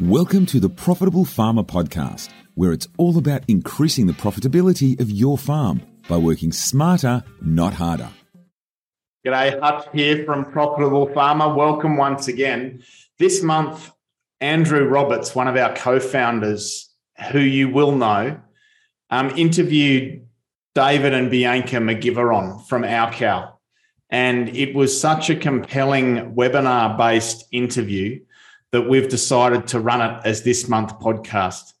Welcome to the Profitable Farmer Podcast, where it's all about increasing the profitability of your farm by working smarter, not harder. G'day, Hutch here from Profitable Farmer. Welcome once again. This month, Andrew Roberts, one of our co founders, who you will know, um, interviewed David and Bianca McGiveron from Our Cow. And it was such a compelling webinar based interview that we've decided to run it as this month podcast.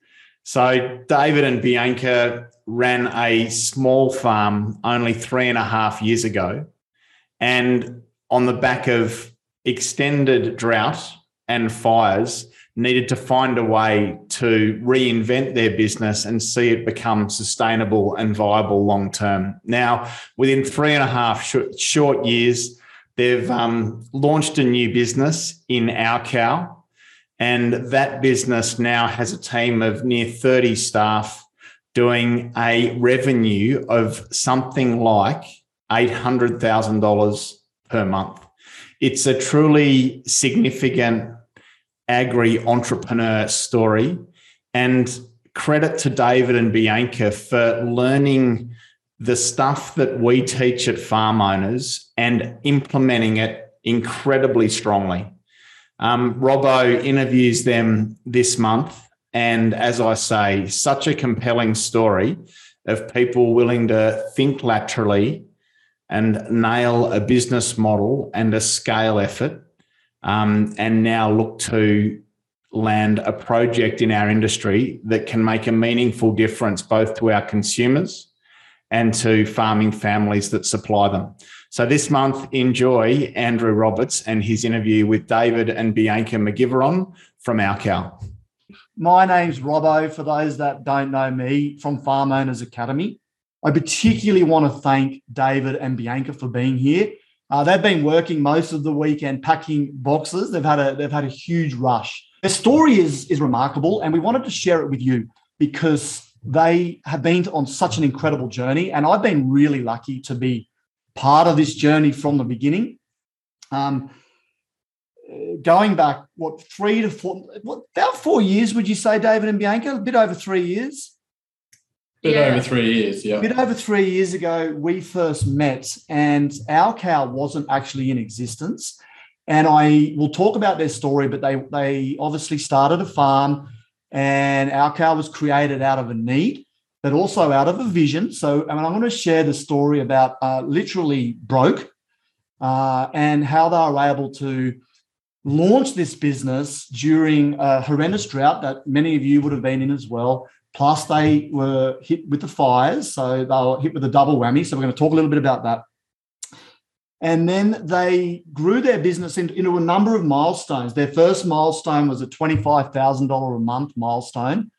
So David and Bianca ran a small farm only three and a half years ago. And on the back of extended drought and fires, needed to find a way to reinvent their business and see it become sustainable and viable long term. Now, within three and a half short, years, they've um, launched a new business in OurCow, and that business now has a team of near 30 staff doing a revenue of something like $800,000 per month. It's a truly significant agri entrepreneur story. And credit to David and Bianca for learning the stuff that we teach at farm owners and implementing it incredibly strongly. Um, Robbo interviews them this month. And as I say, such a compelling story of people willing to think laterally and nail a business model and a scale effort, um, and now look to land a project in our industry that can make a meaningful difference both to our consumers and to farming families that supply them. So this month, enjoy Andrew Roberts and his interview with David and Bianca McGiveron from OurCow. My name's Robbo, for those that don't know me, from Farm Owners Academy. I particularly want to thank David and Bianca for being here. Uh, they've been working most of the weekend packing boxes. They've had a they've had a huge rush. Their story is is remarkable, and we wanted to share it with you because they have been on such an incredible journey, and I've been really lucky to be part of this journey from the beginning. Um, going back, what three to four, what, about four years, would you say, David and Bianca? A bit over three years. Bit yeah. over three years, yeah. A bit over three years ago, we first met, and our cow wasn't actually in existence. And I will talk about their story, but they they obviously started a farm, and our cow was created out of a need but also out of a vision. So I mean, I'm going to share the story about uh, literally broke uh, and how they were able to launch this business during a horrendous drought that many of you would have been in as well. Plus, they were hit with the fires, so they were hit with a double whammy. So we're going to talk a little bit about that. And then they grew their business into, into a number of milestones. Their first milestone was a $25,000 a month milestone.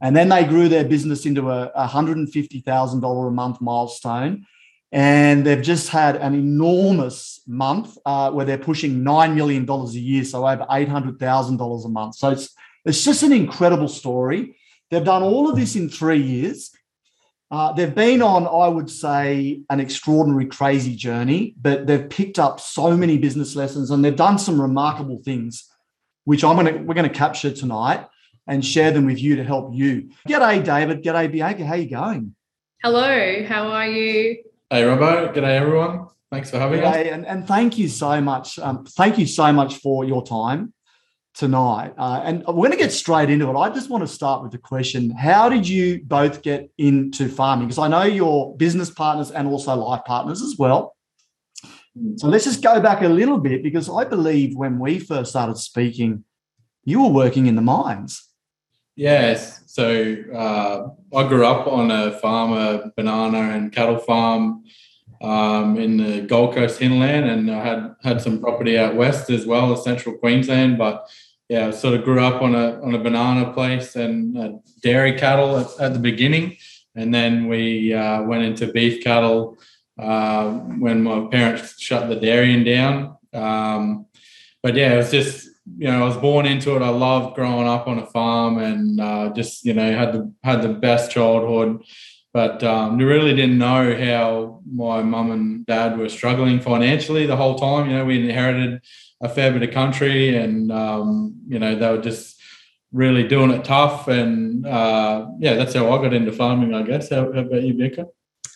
And then they grew their business into a $150,000 a month milestone. And they've just had an enormous month uh, where they're pushing $9 million a year, so over $800,000 a month. So it's, it's just an incredible story. They've done all of this in three years. Uh, they've been on, I would say, an extraordinary, crazy journey, but they've picked up so many business lessons and they've done some remarkable things, which I'm gonna we're gonna capture tonight and share them with you to help you. G'day, David. G'day, Bianca. How are you going? Hello. How are you? Hey, Robbo. G'day, everyone. Thanks for having G'day, us. And, and thank you so much. Um, thank you so much for your time tonight. Uh, and we're going to get straight into it. I just want to start with the question How did you both get into farming? Because I know you're business partners and also life partners as well. So let's just go back a little bit because I believe when we first started speaking, you were working in the mines. Yes. So uh, I grew up on a farm, a banana and cattle farm um, in the Gold Coast hinterland, and I had had some property out west as well as central Queensland. But yeah, I sort of grew up on a on a banana place and uh, dairy cattle at, at, the beginning, and then we uh, went into beef cattle uh, when my parents shut the dairying down. Um, but yeah, it was just you know, I was born into it. I loved growing up on a farm and uh, just, you know, had the had the best childhood. But um, really didn't know how my mum and dad were struggling financially the whole time. You know, we inherited a fair bit of country, and um, you know they were just really doing it tough. And uh, yeah, that's how I got into farming, I guess. How, how about you, Becca?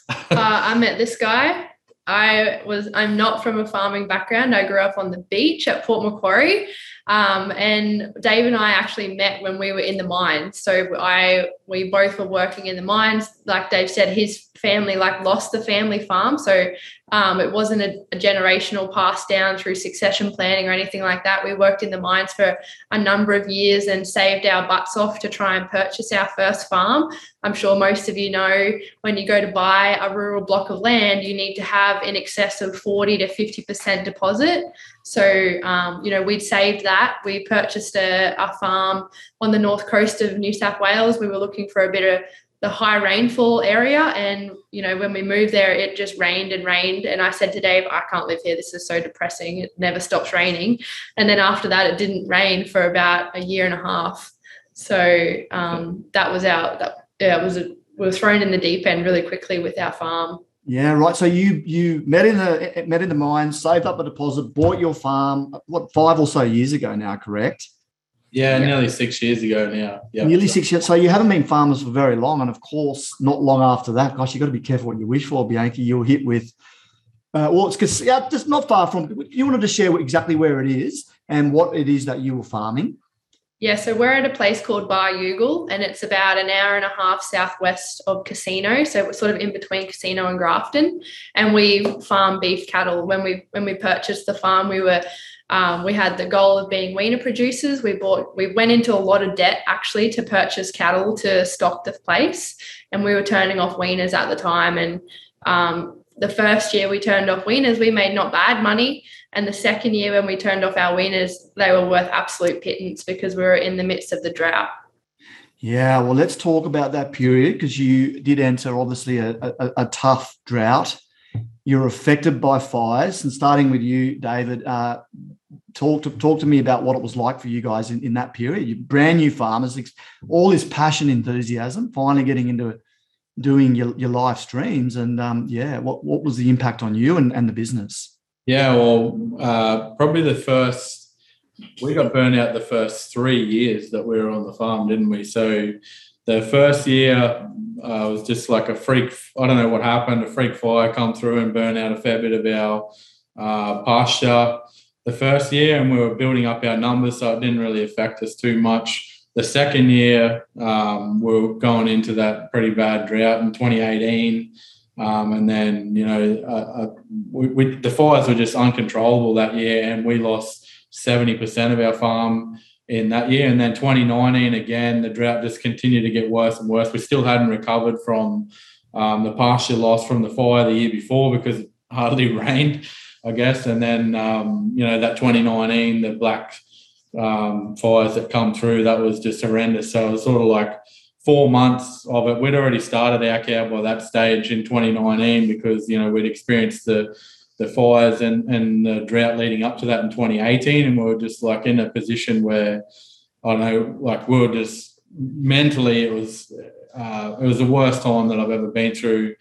uh, I met this guy. I was I'm not from a farming background. I grew up on the beach at Port Macquarie. Um, and Dave and I actually met when we were in the mines. So I we both were working in the mines. Like Dave said, his family like lost the family farm. So um, it wasn't a, a, generational pass down through succession planning or anything like that. We worked in the mines for a number of years and saved our butts off to try and purchase our first farm. I'm sure most of you know when you go to buy a rural block of land, you need to have in excess of 40 to 50% deposit. So, um, you know, we'd saved that. We purchased a, a farm on the north coast of New South Wales. We were looking for a bit of the high rainfall area. And, you know, when we moved there, it just rained and rained. And I said to Dave, I can't live here. This is so depressing. It never stops raining. And then after that, it didn't rain for about a year and a half. So um, that was our, that, yeah, was a, we were thrown in the deep end really quickly with our farm. Yeah, right. So you you met in the met in the mine, saved up a deposit, bought your farm. What five or so years ago now? Correct. Yeah, yeah. nearly six years ago now. Yeah, nearly six years. So you haven't been farmers for very long, and of course, not long after that. Gosh, you have got to be careful what you wish for, Bianca. You were hit with. Uh, well, it's because yeah, just not far from. You wanted to share exactly where it is and what it is that you were farming. Yeah, so we're at a place called Baryulgil, and it's about an hour and a half southwest of Casino. So we're sort of in between Casino and Grafton, and we farm beef cattle. When we when we purchased the farm, we were um, we had the goal of being weaner producers. We bought we went into a lot of debt actually to purchase cattle to stock the place, and we were turning off weaners at the time. And um, the first year we turned off weaners, we made not bad money. And the second year, when we turned off our weaners, they were worth absolute pittance because we were in the midst of the drought. Yeah, well, let's talk about that period because you did enter obviously a, a, a, tough drought. You're affected by fires, and starting with you, David, uh, talk to talk to me about what it was like for you guys in, in that period. You brand new farmers, all this passion, enthusiasm, finally getting into doing your, your live streams, and um, yeah, what what was the impact on you and, and the business? Yeah, well, uh, probably the first, we got burnt out the first three years that we were on the farm, didn't we? So the first year uh, was just like a freak, I don't know what happened, a freak fire come through and burn out a fair bit of our uh, pasture the first year, and we were building up our numbers, so it didn't really affect us too much. The second year, um, we were going into that pretty bad drought in 2018. Um, and then, you know, uh, uh, we, we, the fires were just uncontrollable that year, and we lost 70% of our farm in that year. And then 2019, again, the drought just continued to get worse and worse. We still hadn't recovered from um, the pasture loss from the fire the year before because it hardly rained, I guess. And then, um, you know, that 2019, the black um, fires that come through, that was just horrendous. So it was sort of like, four months of it. We'd already started our cow by that stage in 2019 because you know we'd experienced the the fires and and the drought leading up to that in 2018, and we were just like in a position where I don't know, like we were just mentally it was uh, it was the worst time that I've ever been through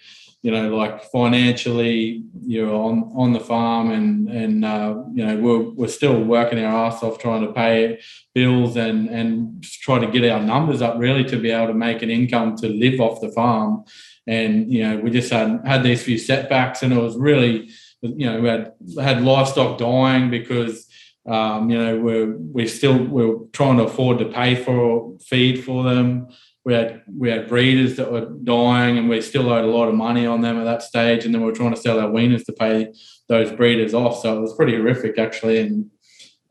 you know, like financially, you're on on the farm, and and uh, you know we're we're still working our ass off trying to pay bills and and try to get our numbers up really to be able to make an income to live off the farm. And you know, we just had had these few setbacks, and it was really, you know, we had had livestock dying because. Um, you know, we're we still we're trying to afford to pay for feed for them we had we had breeders that were dying, and we still owed a lot of money on them at that stage. And then we were trying to sell our weaners to pay those breeders off. So it was pretty horrific, actually. And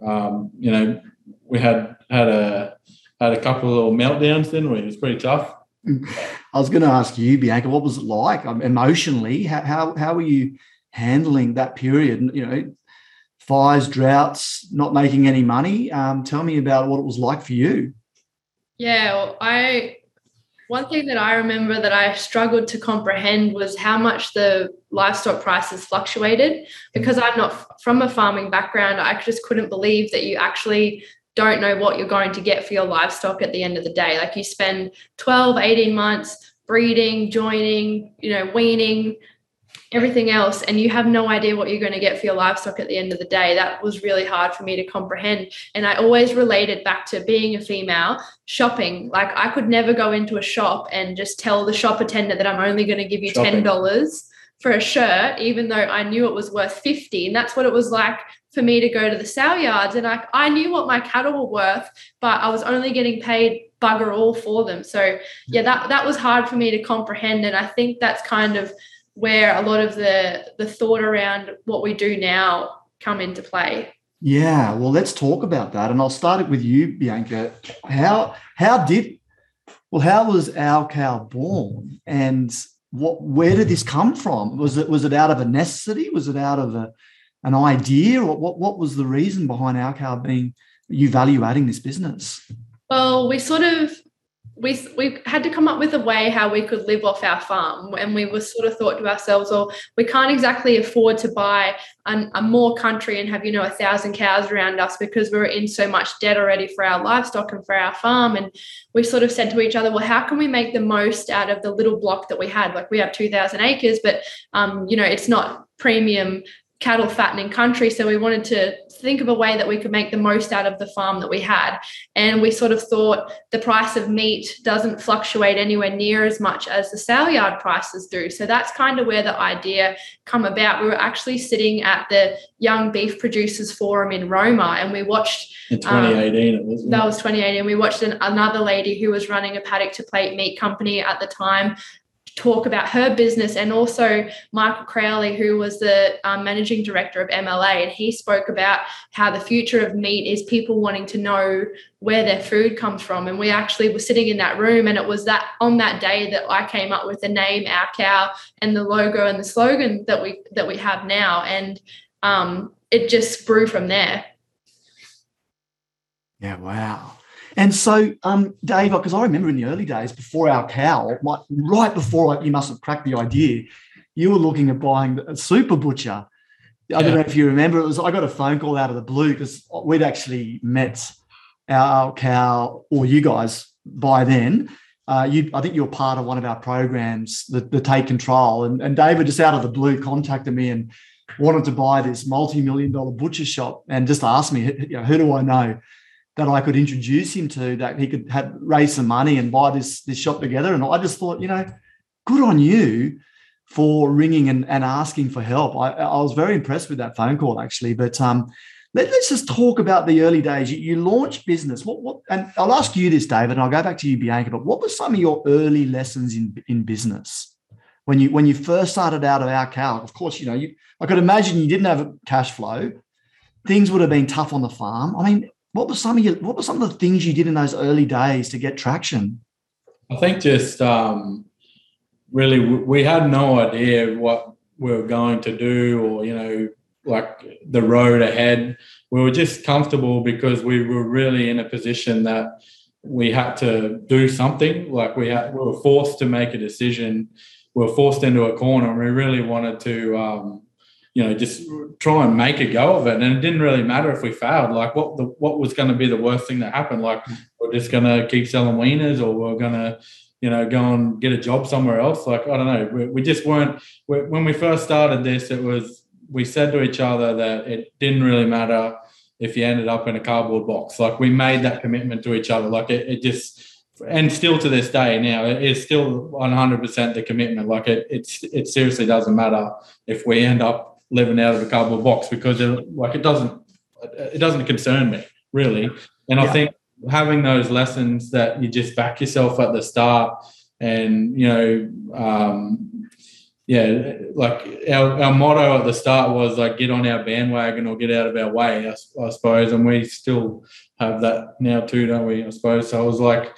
um, you know, we had had a had a couple of little meltdowns. Then we it was pretty tough. I was going to ask you, Bianca, what was it like um, emotionally? How, how how were you handling that period? You know, fires, droughts, not making any money. Um, tell me about what it was like for you. Yeah, well, I one thing that I remember that I struggled to comprehend was how much the livestock prices fluctuated. Because I'm not from a farming background, I just couldn't believe that you actually don't know what you're going to get for your livestock at the end of the day. Like you spend 12, 18 months breeding, joining, you know, weaning, everything else and you have no idea what you're going to get for your livestock at the end of the day. That was really hard for me to comprehend. And i always related back to being a female shopping. Like i could never go into a shop and just tell the shop attendant that i'm only going to give you Shopping. $10 for a shirt even though i knew it was worth 50 and that's what it was like for me to go to the sale yards. And I, I knew what my cattle were worth but i was only getting paid bugger all for them. So yeah. that that was hard for me to comprehend. And i think that's kind of where a lot of the the thought around what we do now come into play. Yeah, well, let's talk about that, and I'll start it with you, Bianca. How how did well how was our cow born, and what where did this come from? Was it was it out of a necessity? Was it out of a an idea, or what what was the reason behind our cow being you value adding this business? Well, we sort of we we had to come up with a way how we could live off our farm and we were sort of thought to ourselves well we can't exactly afford to buy an, a more country and have you know a thousand cows around us because we're in so much debt already for our livestock and for our farm. And we sort of said to each other well how can we make the most out of the little block that we had? Like we have 2000 acres but um, you know it's not premium cattle fattening country. So we wanted to think of a way that we could make the most out of the farm that we had. And we sort of thought the price of meat doesn't fluctuate anywhere near as much as the sale yard prices do. So that's kind of where the idea come about. We were actually sitting at the Young Beef Producers Forum in Roma and we watched In um, 2018, it was. that was 2018. We watched an, another lady who was running a paddock to plate meat company at the time talk about her business and also Michael Crowley, who was the um, managing director of MLA, and he spoke about how the future of meat is people wanting to know where their food comes from. And we actually were sitting in that room, and it was that on that day that I came up with the name Our Cow and the logo and the slogan that we that we have now, and um, it just grew from there. Yeah, wow. And so, um, Dave, because I remember in the early days before our cow, like right before you must have cracked the idea, you were looking at buying a super butcher. I don't Yeah. know if you remember. It was I got a phone call out of the blue because we'd actually met our cow or you guys by then. Uh, you, I think you were part of one of our programs, the, the Take Control, and, and David just out of the blue contacted me and wanted to buy this multi-million dollar butcher shop and just asked me, you know, who do I know that I could introduce him to that he could have raise some money and buy this this shop together. And I just thought, you know, good on you for ringing and, and asking for help. I, I was very impressed with that phone call actually. But um, let, us just talk about the early days. You, you launched business. What what? And I'll ask you this, David, and I'll go back to you, Bianca. But what were some of your early lessons in in business when you when you first started out of our cow? Of course, you know you. I could imagine you didn't have a cash flow. Things would have been tough on the farm. I mean, what were some of your what were some of the things you did in those early days to get traction? I think just um, really we had no idea what we were going to do or, you know, like the road ahead. We were just comfortable because we were really in a position that we had to do something. Like we had, we were forced to make a decision. We were forced into a corner and we really wanted to, um, you know, just try and make a go of it. And it didn't really matter if we failed. Like what the what was going to be the worst thing that happened? Like we're just going to keep selling weaners, or we're going to, you know, go and get a job somewhere else. Like I don't know. We, we just weren't. We, when we first started this, it was we said to each other that it didn't really matter if you ended up in a cardboard box. Like we made that commitment to each other. Like it, it just. And still to this day now, it is still 100% the commitment. Like it, it's, it seriously doesn't matter if we end up living out of a cardboard box because it, like it doesn't it doesn't concern me really. And i Yeah. think having those lessons that you just back yourself at the start and you know um yeah like our, our motto at the start was like get on our bandwagon or get out of our way I suppose. And we still have that now too don't we i suppose? So i was like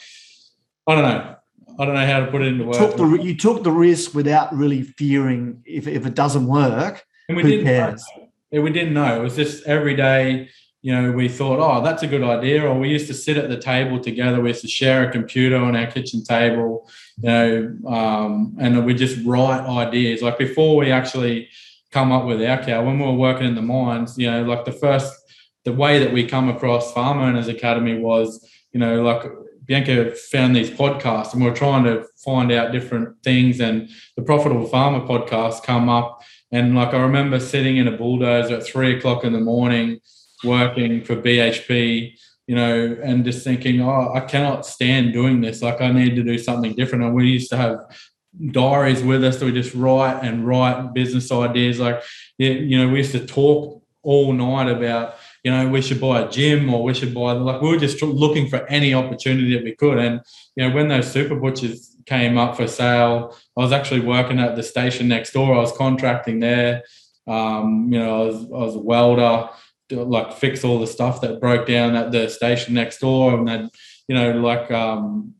i don't know. I don't know how to put it into words. you took the risk without really fearing if, if it doesn't work. And we Who didn't cares? know. We didn't know. It was just every day, you know, we thought, oh, that's a good idea. Or we used to sit at the table together. We used to share a computer on our kitchen table, you know, um, and we just write ideas. Like before we actually come up with our cow, when we were working in the mines, you know, like the first, the way that we come across Farm Owners Academy was, you know, like Bianca found these podcasts, and we are trying to find out different things. And the Profitable Farmer podcast come up, and like I remember sitting in a bulldozer at three o'clock in the morning, working for BHP, you know, and just thinking, oh, I cannot stand doing this. Like I need to do something different. And we used to have diaries with us that we just write and write business ideas. Like, you know, we used to talk all night about you know, we should buy a gym or we should buy like we were just looking for any opportunity that we could. And you know, when those super butchers came up for sale, I was actually working at the station next door. I was contracting there. Um, you know, I was, I was a welder, like fix all the stuff that broke down at the station next door, and then you know, like um,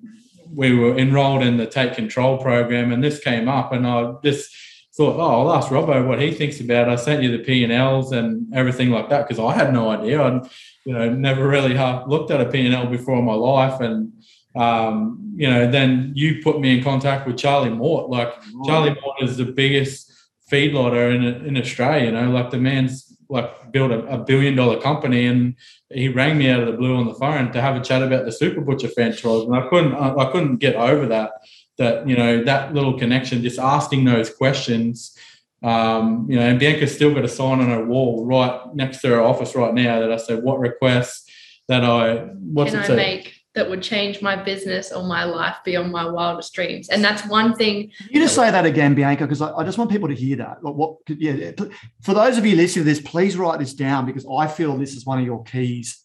we were enrolled in the Take Control program, and this came up, and I just thought, oh, I'll ask Robbo what he thinks about. It. I sent you the P and Ls and everything like that because I had no idea. I'd you know never really looked at a P and L before in my life, and um, you know then you put me in contact with Charlie Mort. Like Charlie Mort is the biggest feedlotter in in Australia. You know, like the man's like built a, a, billion dollar company and he rang me out of the blue on the phone to have a chat about the super butcher franchise and i couldn't i couldn't get over that that you know that little connection, just asking those questions. Um, you know, and Bianca's still got a sign on her wall right next to her office right now that I said, "What requests that I what's can I say? make that would change my business or my life beyond my wildest dreams?" And that's one thing. You just say that again, Bianca, because I, I, just want people to hear that. What, what? Yeah, for those of you listening to this, please write this down because I feel this is one of your keys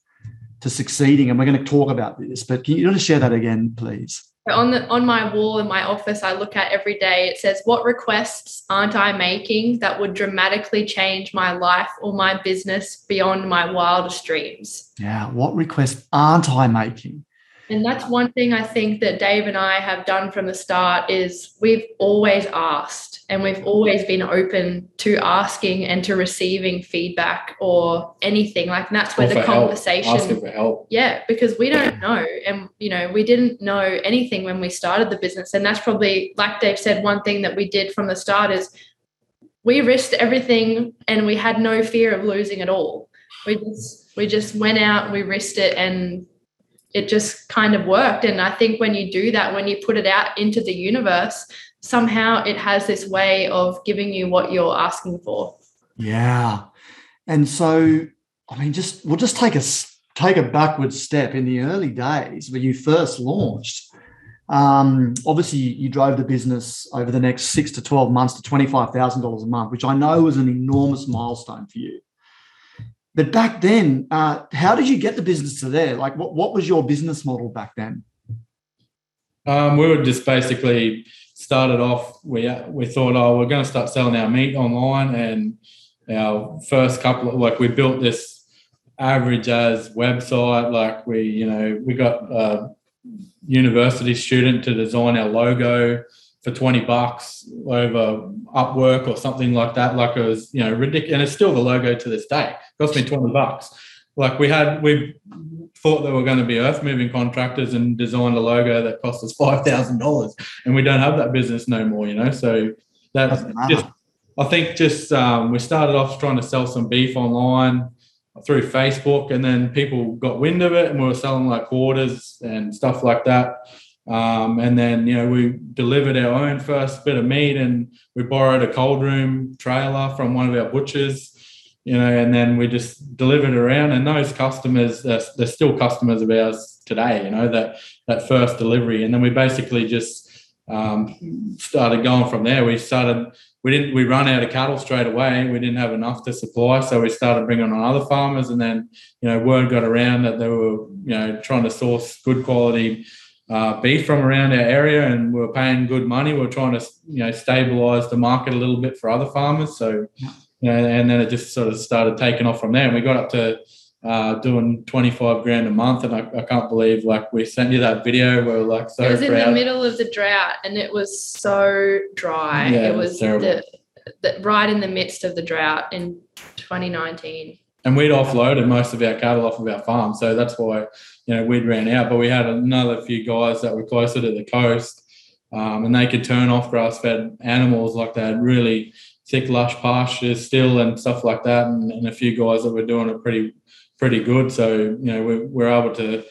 to succeeding, and we're going to talk about this. But can you just share that again, please? on the on my wall in my office i look at every day it says what requests aren't i making that would dramatically change my life or my business beyond my wildest dreams yeah what requests aren't i making and that's one thing I think that Dave and I have done from the start is we've always asked and we've always been open to asking and to receiving feedback or anything. Like that's where the conversation Asking for help. Yeah, because we don't know. And you know, we didn't know anything when we started the business. And that's probably like Dave said, one thing that we did from the start is we risked everything and we had no fear of losing at all. We just we just went out, we risked it and it just kind of worked. And I think when you do that, when you put it out into the universe, somehow it has this way of giving you what you're asking for. Yeah. And so, I mean, just we'll just take a take a backward step in the early days when you first launched. Um, obviously, you drove the business over the next six to 12 months to $25,000 a month, which I know was an enormous milestone for you. But back then, uh, how did you get the business to there? Like, what, what was your business model back then? Um, we were just basically started off. We we thought, oh, we're going to start selling our meat online, and our first couple of like we built this average as website. Like we, you know, we got a university student to design our logo for 20 bucks over Upwork or something like that. Like it was, you know, ridiculous. And it's still the logo to this day. It cost me 20 bucks. Like we had, we thought they were going to be earth moving contractors and designed a logo that cost us $5,000. And we don't have that business no more, you know? So that's just, I think just um, we started off trying to sell some beef online through Facebook and then people got wind of it and we were selling like quarters and stuff like that. Um, and then, you know, we delivered our own first bit of meat and we borrowed a cold room trailer from one of our butchers, you know, and then we just delivered around. And those customers, they're, they're still customers of ours today, you know, that, that first delivery. And then we basically just um, started going from there. We started, we didn't, we run out of cattle straight away. We didn't have enough to supply. So we started bringing on other farmers. And then, you know, word got around that they were, you know, trying to source good quality uh, beef from around our area, and we are paying good money. We are trying to you know stabilize the market a little bit for other farmers. So you know, and then it just sort of started taking off from there. And we got up to uh, doing 25 grand a month. And I, I, can't believe like we sent you that video where we're like so It was proud. in the middle of the drought and it was so dry. Yeah, it was, it was the, the, right in the midst of the drought in 2019 and we'd offloaded most of our cattle off of our farm. So that's why, you know, we'd ran out. But we had another few guys that were closer to the coast um, and they could turn off grass fed animals like they had really thick, lush pastures still and stuff like that. And, and, a few guys that were doing it pretty, pretty good. So, you know, we, we're able to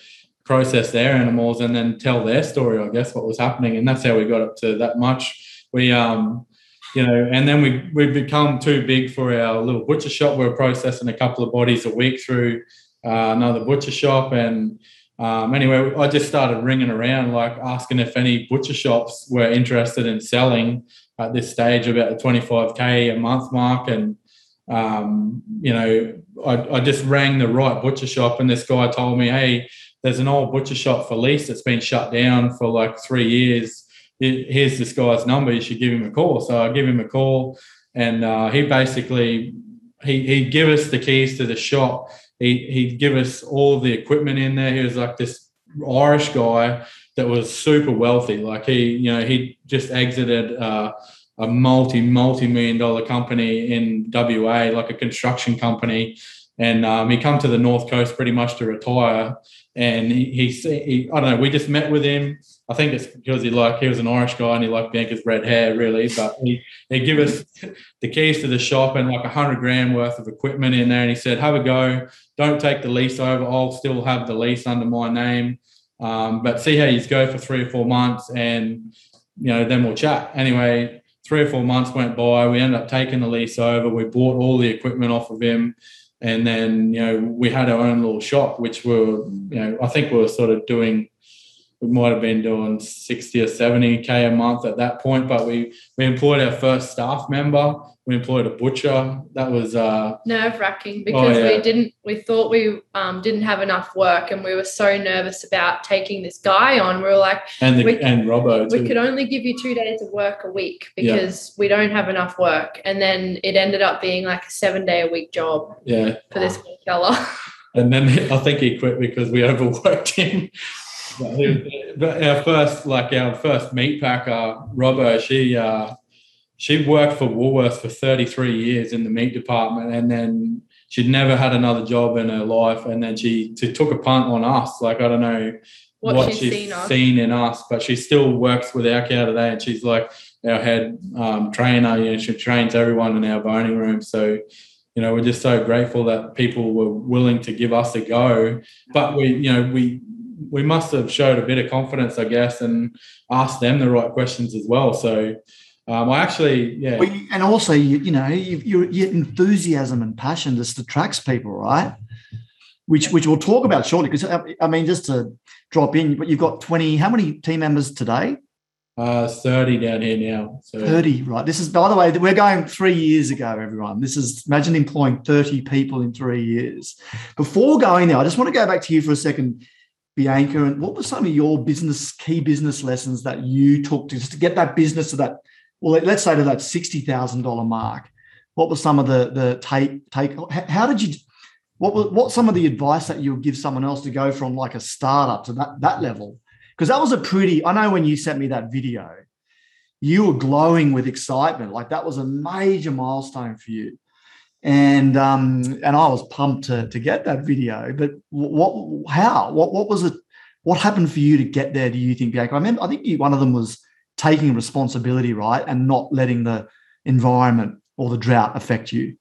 process their animals and then tell their story, I guess, what was happening. And that's how we got up to that much. We, um, you know, and then we we've become too big for our little butcher shop. We're processing a couple of bodies a week through uh, another butcher shop, and um, anyway, I just started ringing around, like asking if any butcher shops were interested in selling at this stage about the 25k a month mark, and um, you know, I, I just rang the right butcher shop, and this guy told me, hey there's an old butcher shop for lease that's been shut down for like three years. Here's this guy's number. You should give him a call. So I give him a call, and uh, he basically he he'd give us the keys to the shop. He he'd give us all the equipment in there. He was like this Irish guy that was super wealthy. Like he you know he just exited. Uh, a multi multi million dollar company in WA, like a construction company, and um, he come to the north coast pretty much to retire and he, he, he, I don't know, we just met with him. I think it's because he like he was an Irish guy and he liked Bianca's red hair, really. But he they give us the keys to the shop and like a hundred grand worth of equipment in there, and he said, "Have a go. Don't take the lease over. I'll still have the lease under my name, um, but see how you go for three or four months, and you know then we'll chat." Anyway, three or four months went by. We ended up taking the lease over. We bought all the equipment off of him and then you know we had our own little shop which were you know i think we were sort of doing we might have been doing 60 or 70k a month at that point but we we employed our first staff member. We employed a butcher. That was uh nerve wracking oh, because oh, yeah. we didn't we thought we um, didn't have enough work and we were so nervous about taking this guy on. We were like and the, we, and robbo we could only give you two days of work a week because yeah. we don't have enough work. And then it ended up being like a seven day a week job yeah. for this fella and then i think he quit because we overworked him but our first like our first meat packer robbo she uh she worked for Woolworths for 33 years in the meat department and then she'd never had another job in her life and then she, she took a punt on us. Like i don't know what, what she's, seen, seen, in us but she still works with our cow today and she's like our head um, trainer. You know she trains everyone in our boning room. So you know we're just so grateful that people were willing to give us a go. But we you know we we must have showed a bit of confidence i guess and asked them the right questions as well so um, I actually, yeah. Well, and also, you, you know, you, your enthusiasm and passion just attracts people, right? Which which we'll talk about shortly. Because uh, I mean, just to drop in, but you've got twenty. How many team members today? Uh, 30 down here now. So. 30, right. This is, by the way, we're going three years ago, everyone. This is, imagine employing 30 people in three years. Before going there, I just want to go back to you for a second, Bianca. And what were some of your business, key business lessons that you took to just to get that business to that well, let's say to that sixty thousand dollar mark. What were some of the the take take? How did you? What was what some of the advice that you would give someone else to go from like a startup to that that level? Because that was a pretty. I know when you sent me that video, you were glowing with excitement. Like that was a major milestone for you, and um and I was pumped to to get that video. But what? How? What? What was it? What happened for you to get there? Do you think, Bianca? I remember. I think you, one of them was taking responsibility, right? And not letting the environment or the drought affect you.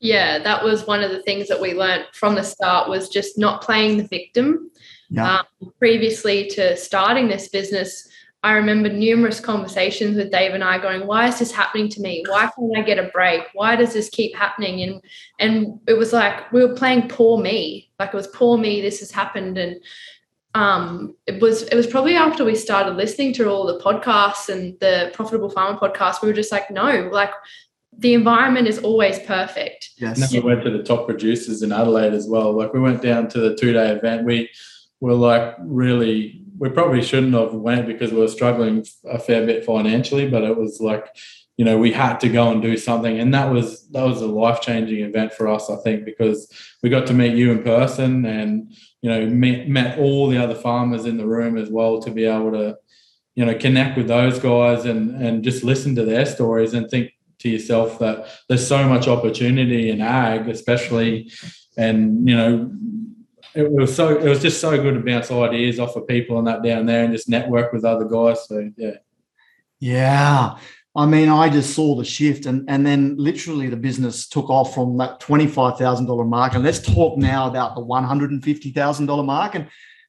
Yeah, that was one of the things that we learned from the start was just not playing the victim. Yeah. Um, previously to starting this business, I remember numerous conversations with Dave and I going, why is this happening to me? Why can't I get a break? Why does this keep happening? And and it was like we were playing poor me. Like it was poor me, this has happened. And um, it was it was probably after we started listening to all the podcasts and the profitable farmer podcast we were just like no like the environment is always perfect yes and then we went to the top producers in adelaide as well like we went down to the two day event we were like really we probably shouldn't have went because we were struggling a fair bit financially but it was like you know we had to go and do something. And that was that was a life changing event for us i think because we got to meet you in person and you know met, met all the other farmers in the room as well to be able to you know connect with those guys and and just listen to their stories and think to yourself that there's so much opportunity in ag especially and you know it was so it was just so good to bounce ideas off of people and that down there and just network with other guys so yeah yeah I mean, I just saw the shift, and and then literally the business took off from that twenty five thousand dollar mark. And let's talk now about the one hundred and fifty thousand dollar mark. And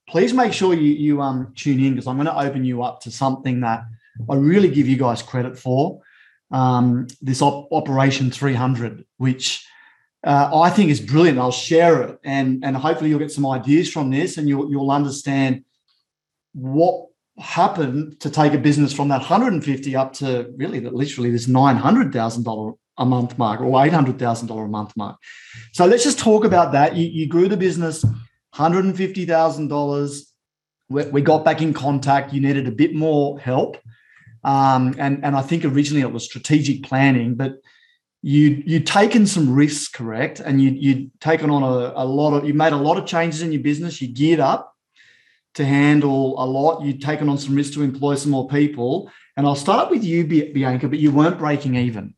please make sure you you um tune in because I'm going to open you up to something that I really give you guys credit for. Um, this op- Operation 300, which uh, I think is brilliant. I'll share it, and and hopefully you'll get some ideas from this, and you'll you'll understand what happened to take a business from that 150 up to really literally this $900,000 a month mark or $800,000 a month mark. So let's just talk about that. You, you grew the business $150,000. We, we got back in contact. You needed a bit more help. Um, and, and I think originally it was strategic planning, but you you'd taken some risks, correct? And you you'd taken on a, a lot of you made a lot of changes in your business. You geared up to handle a lot. You'd taken on some risks to employ some more people. And I'll start with you, Bianca, but you weren't breaking even.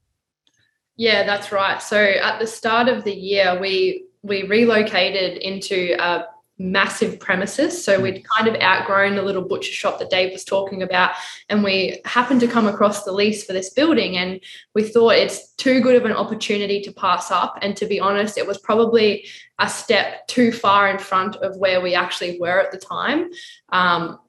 Yeah, that's right. So at the start of the year, we we relocated into a massive premises. So we'd kind of outgrown the little butcher shop that Dave was talking about. And we happened to come across the lease for this building. And we thought it's too good of an opportunity to pass up. And to be honest, it was probably a step too far in front of where we actually were at the time. Um,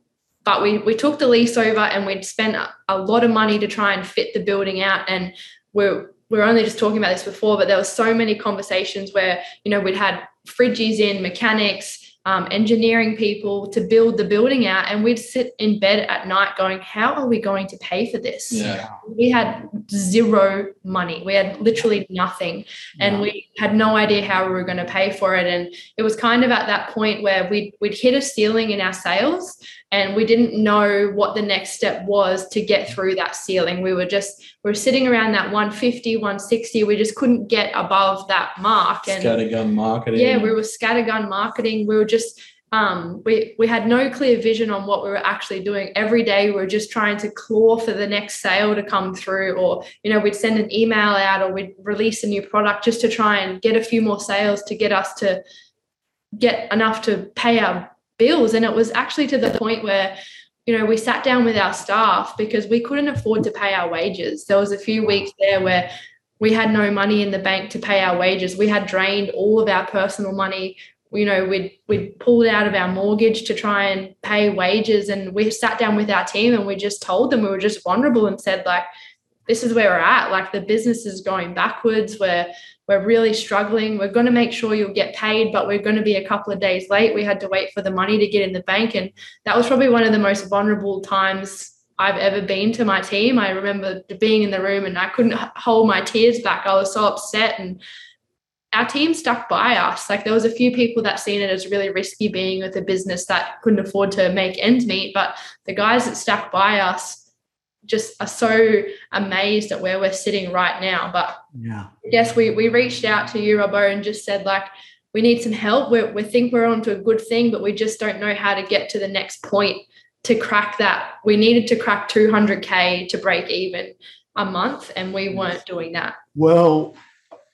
but we, we took the lease over and we'd spent a lot of money to try and fit the building out. And we're, we were only just talking about this before, but there were so many conversations where, you know, we'd had fridges in, mechanics, um, engineering people to build the building out. And we'd sit in bed at night going, How are we going to pay for this? Yeah. We had zero money. We had literally nothing. And yeah. we had no idea how we were going to pay for it. And it was kind of at that point where we'd, we'd hit a ceiling in our sales and we didn't know what the next step was to get through that ceiling. We were just, we were sitting around that 150, 160. We just couldn't get above that mark. And scattergun marketing. Yeah, we were scattergun marketing. We were just um, we we had no clear vision on what we were actually doing. Every day we were just trying to claw for the next sale to come through, or you know we'd send an email out or we'd release a new product just to try and get a few more sales to get us to get enough to pay our bills. And it was actually to the point where you know, we sat down with our staff because we couldn't afford to pay our wages. There was a few weeks there where we had no money in the bank to pay our wages. We had drained all of our personal money you know we'd we'd pulled out of our mortgage to try and pay wages and we sat down with our team and we just told them we were just vulnerable and said like this is where we're at like the business is going backwards we're we're really struggling we're going to make sure you'll get paid but we're going to be a couple of days late we had to wait for the money to get in the bank and that was probably one of the most vulnerable times I've ever been to my team. I remember being in the room and I couldn't hold my tears back. I was so upset and our team stuck by us. Like there was a few people that seen it as really risky being with a business that couldn't afford to make ends meet, but the guys that stuck by us just are so amazed at where we're sitting right now. But yeah, yes, we we reached out to you, Robbo, and just said like we need some help. We we think we're onto a good thing, but we just don't know how to get to the next point to crack that. We needed to crack 200k to break even a month, and we weren't doing that. Well,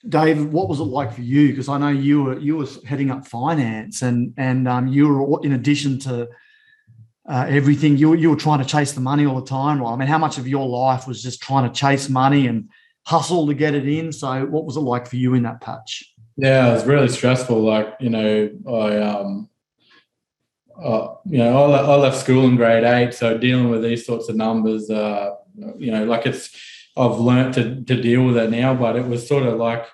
Dave, what was it like for you? Because I know you were you were heading up finance, and and um, you were in addition to uh, everything, you you were trying to chase the money all the time. Right? I mean, how much of your life was just trying to chase money and hustle to get it in? So, what was it like for you in that patch? Yeah, it was really stressful. Like you know, I um, uh, you know, I left, I left school in grade eight, so dealing with these sorts of numbers, uh, you know, like it's I've learned to, to deal with it now, but it was sort of like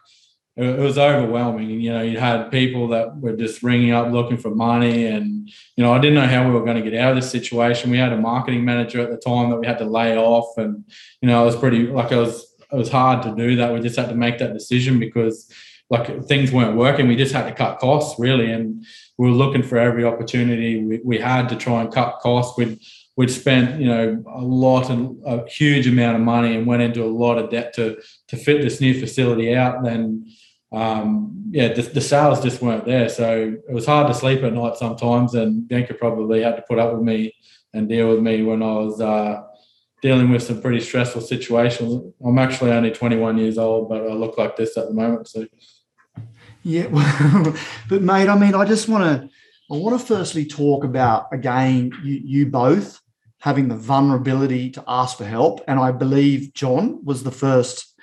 it was overwhelming. You know, you had people that were just ringing up looking for money, and you know, I didn't know how we were going to get out of this situation. We had a marketing manager at the time that we had to lay off, and you know, it was pretty like it was it was hard to do that. We just had to make that decision because like things weren't working. We just had to cut costs really, and we were looking for every opportunity we, we had to try and cut costs. We'd we'd spent you know a lot and a huge amount of money and went into a lot of debt to to fit this new facility out then um, yeah the, the, sales just weren't there so it was hard to sleep at night sometimes and Bianca probably had to put up with me and deal with me when I was uh, dealing with some pretty stressful situations I'm actually only 21 years old but I look like this at the moment so yeah well, but mate I mean I just want to I want to firstly talk about again you, you both having the vulnerability to ask for help. And I believe John was the first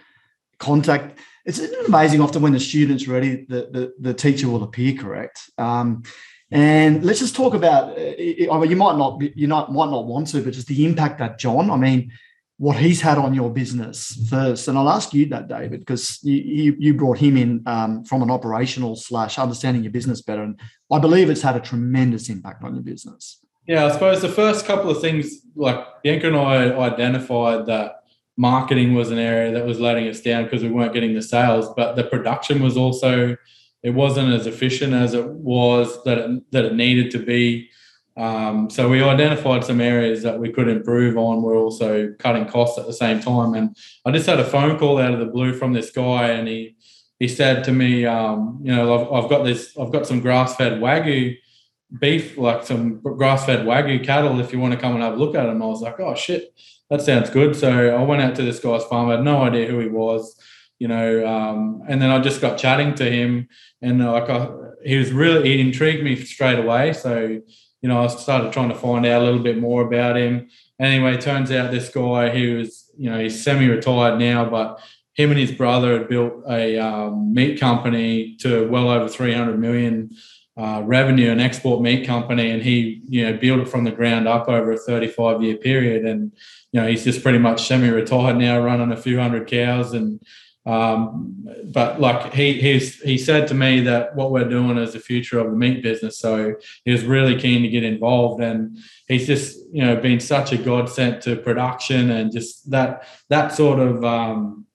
contact. It's amazing often when the student's ready, the, the, the teacher will appear correct. Um, And let's just talk about. I mean, you might not, you not might not want to, but just the impact that John. I mean, what he's had on your business first. And I'll ask you that, David, because you you, you brought him in um, from an operational slash understanding your business better, and I believe it's had a tremendous impact on your business. Yeah, I suppose the first couple of things, like Bianca and I identified that marketing was an area that was letting us down because we weren't getting the sales, but the production was also it wasn't as efficient as it was that it, that it needed to be. Um, so we identified some areas that we could improve on. We're also cutting costs at the same time. And I just had a phone call out of the blue from this guy, and he he said to me, um, you know, I've, I've, got this, I've got some grass fed wagyu beef, like some grass fed wagyu cattle. If you want to come and have a look at them, I was like, oh shit, that sounds good. So I went out to this guy's farm. I had no idea who he was, you know, um, and then I just got chatting to him, and like I, he was really he intrigued me straight away. So you know, I started trying to find out a little bit more about him. Anyway, turns out this guy, he was, you know, he's semi-retired now, but him and his brother had built a um, meat company to well over 300 million uh, revenue, an export meat company, and he, you know, built it from the ground up over a 35 year period. And, you know, he's just pretty much semi-retired now, running a few hundred cows and, um, but like he he's, he said to me that what we're doing is the future of the meat business. So he was really keen to get involved, and he's just you know been such a godsend to production and just that that sort of um,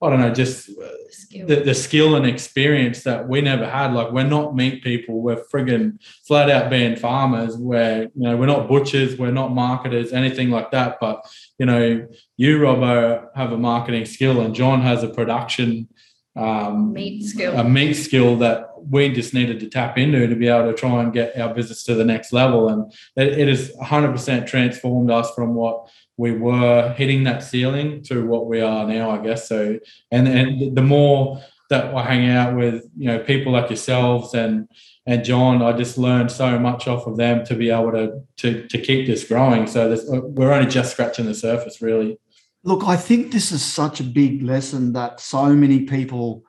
I don't know, just skill. The, the skill and experience that we never had. Like we're not meat people, we're friggin' flat out being farmers. Where you know we're not butchers, we're not marketers, anything like that. But you know, you Robbo have a marketing skill, and John has a production um, meat skill, a meat skill that we just needed to tap into to be able to try and get our business to the next level. And it, it has 100% transformed us from what we were hitting that ceiling to what we are now, I guess. So, and and the more that I hang out with, you know, people like yourselves and and John, I just learned so much off of them to be able to to to keep this growing. So this, we're only just scratching the surface, really. Look, I think this is such a big lesson that so many people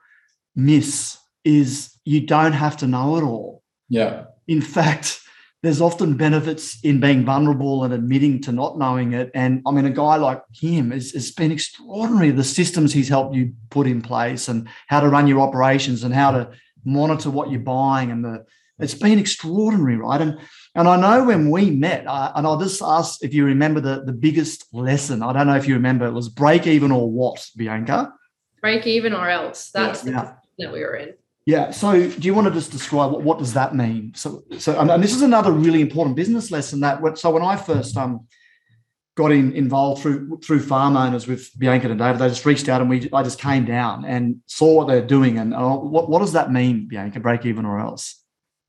miss. Is you don't have to know it all. Yeah. In fact, there's often benefits in being vulnerable and admitting to not knowing it. And I mean, a guy like him has, has been extraordinary. The systems he's helped you put in place and how to run your operations and how to monitor what you're buying and the it's been extraordinary, right? And and I know when we met, uh, and I'll just ask if you remember the the biggest lesson. I don't know if you remember. It was break even or what, Bianca? Break even or else. That's yeah. the that we were in. Yeah. So, do you want to just describe what, what does that mean? So, so, and this is another really important business lesson that. So, when I first um got in, involved through through farm owners with Bianca and David, they just reached out and we I just came down and saw what they're doing. And what what does that mean, Bianca? Break even or else?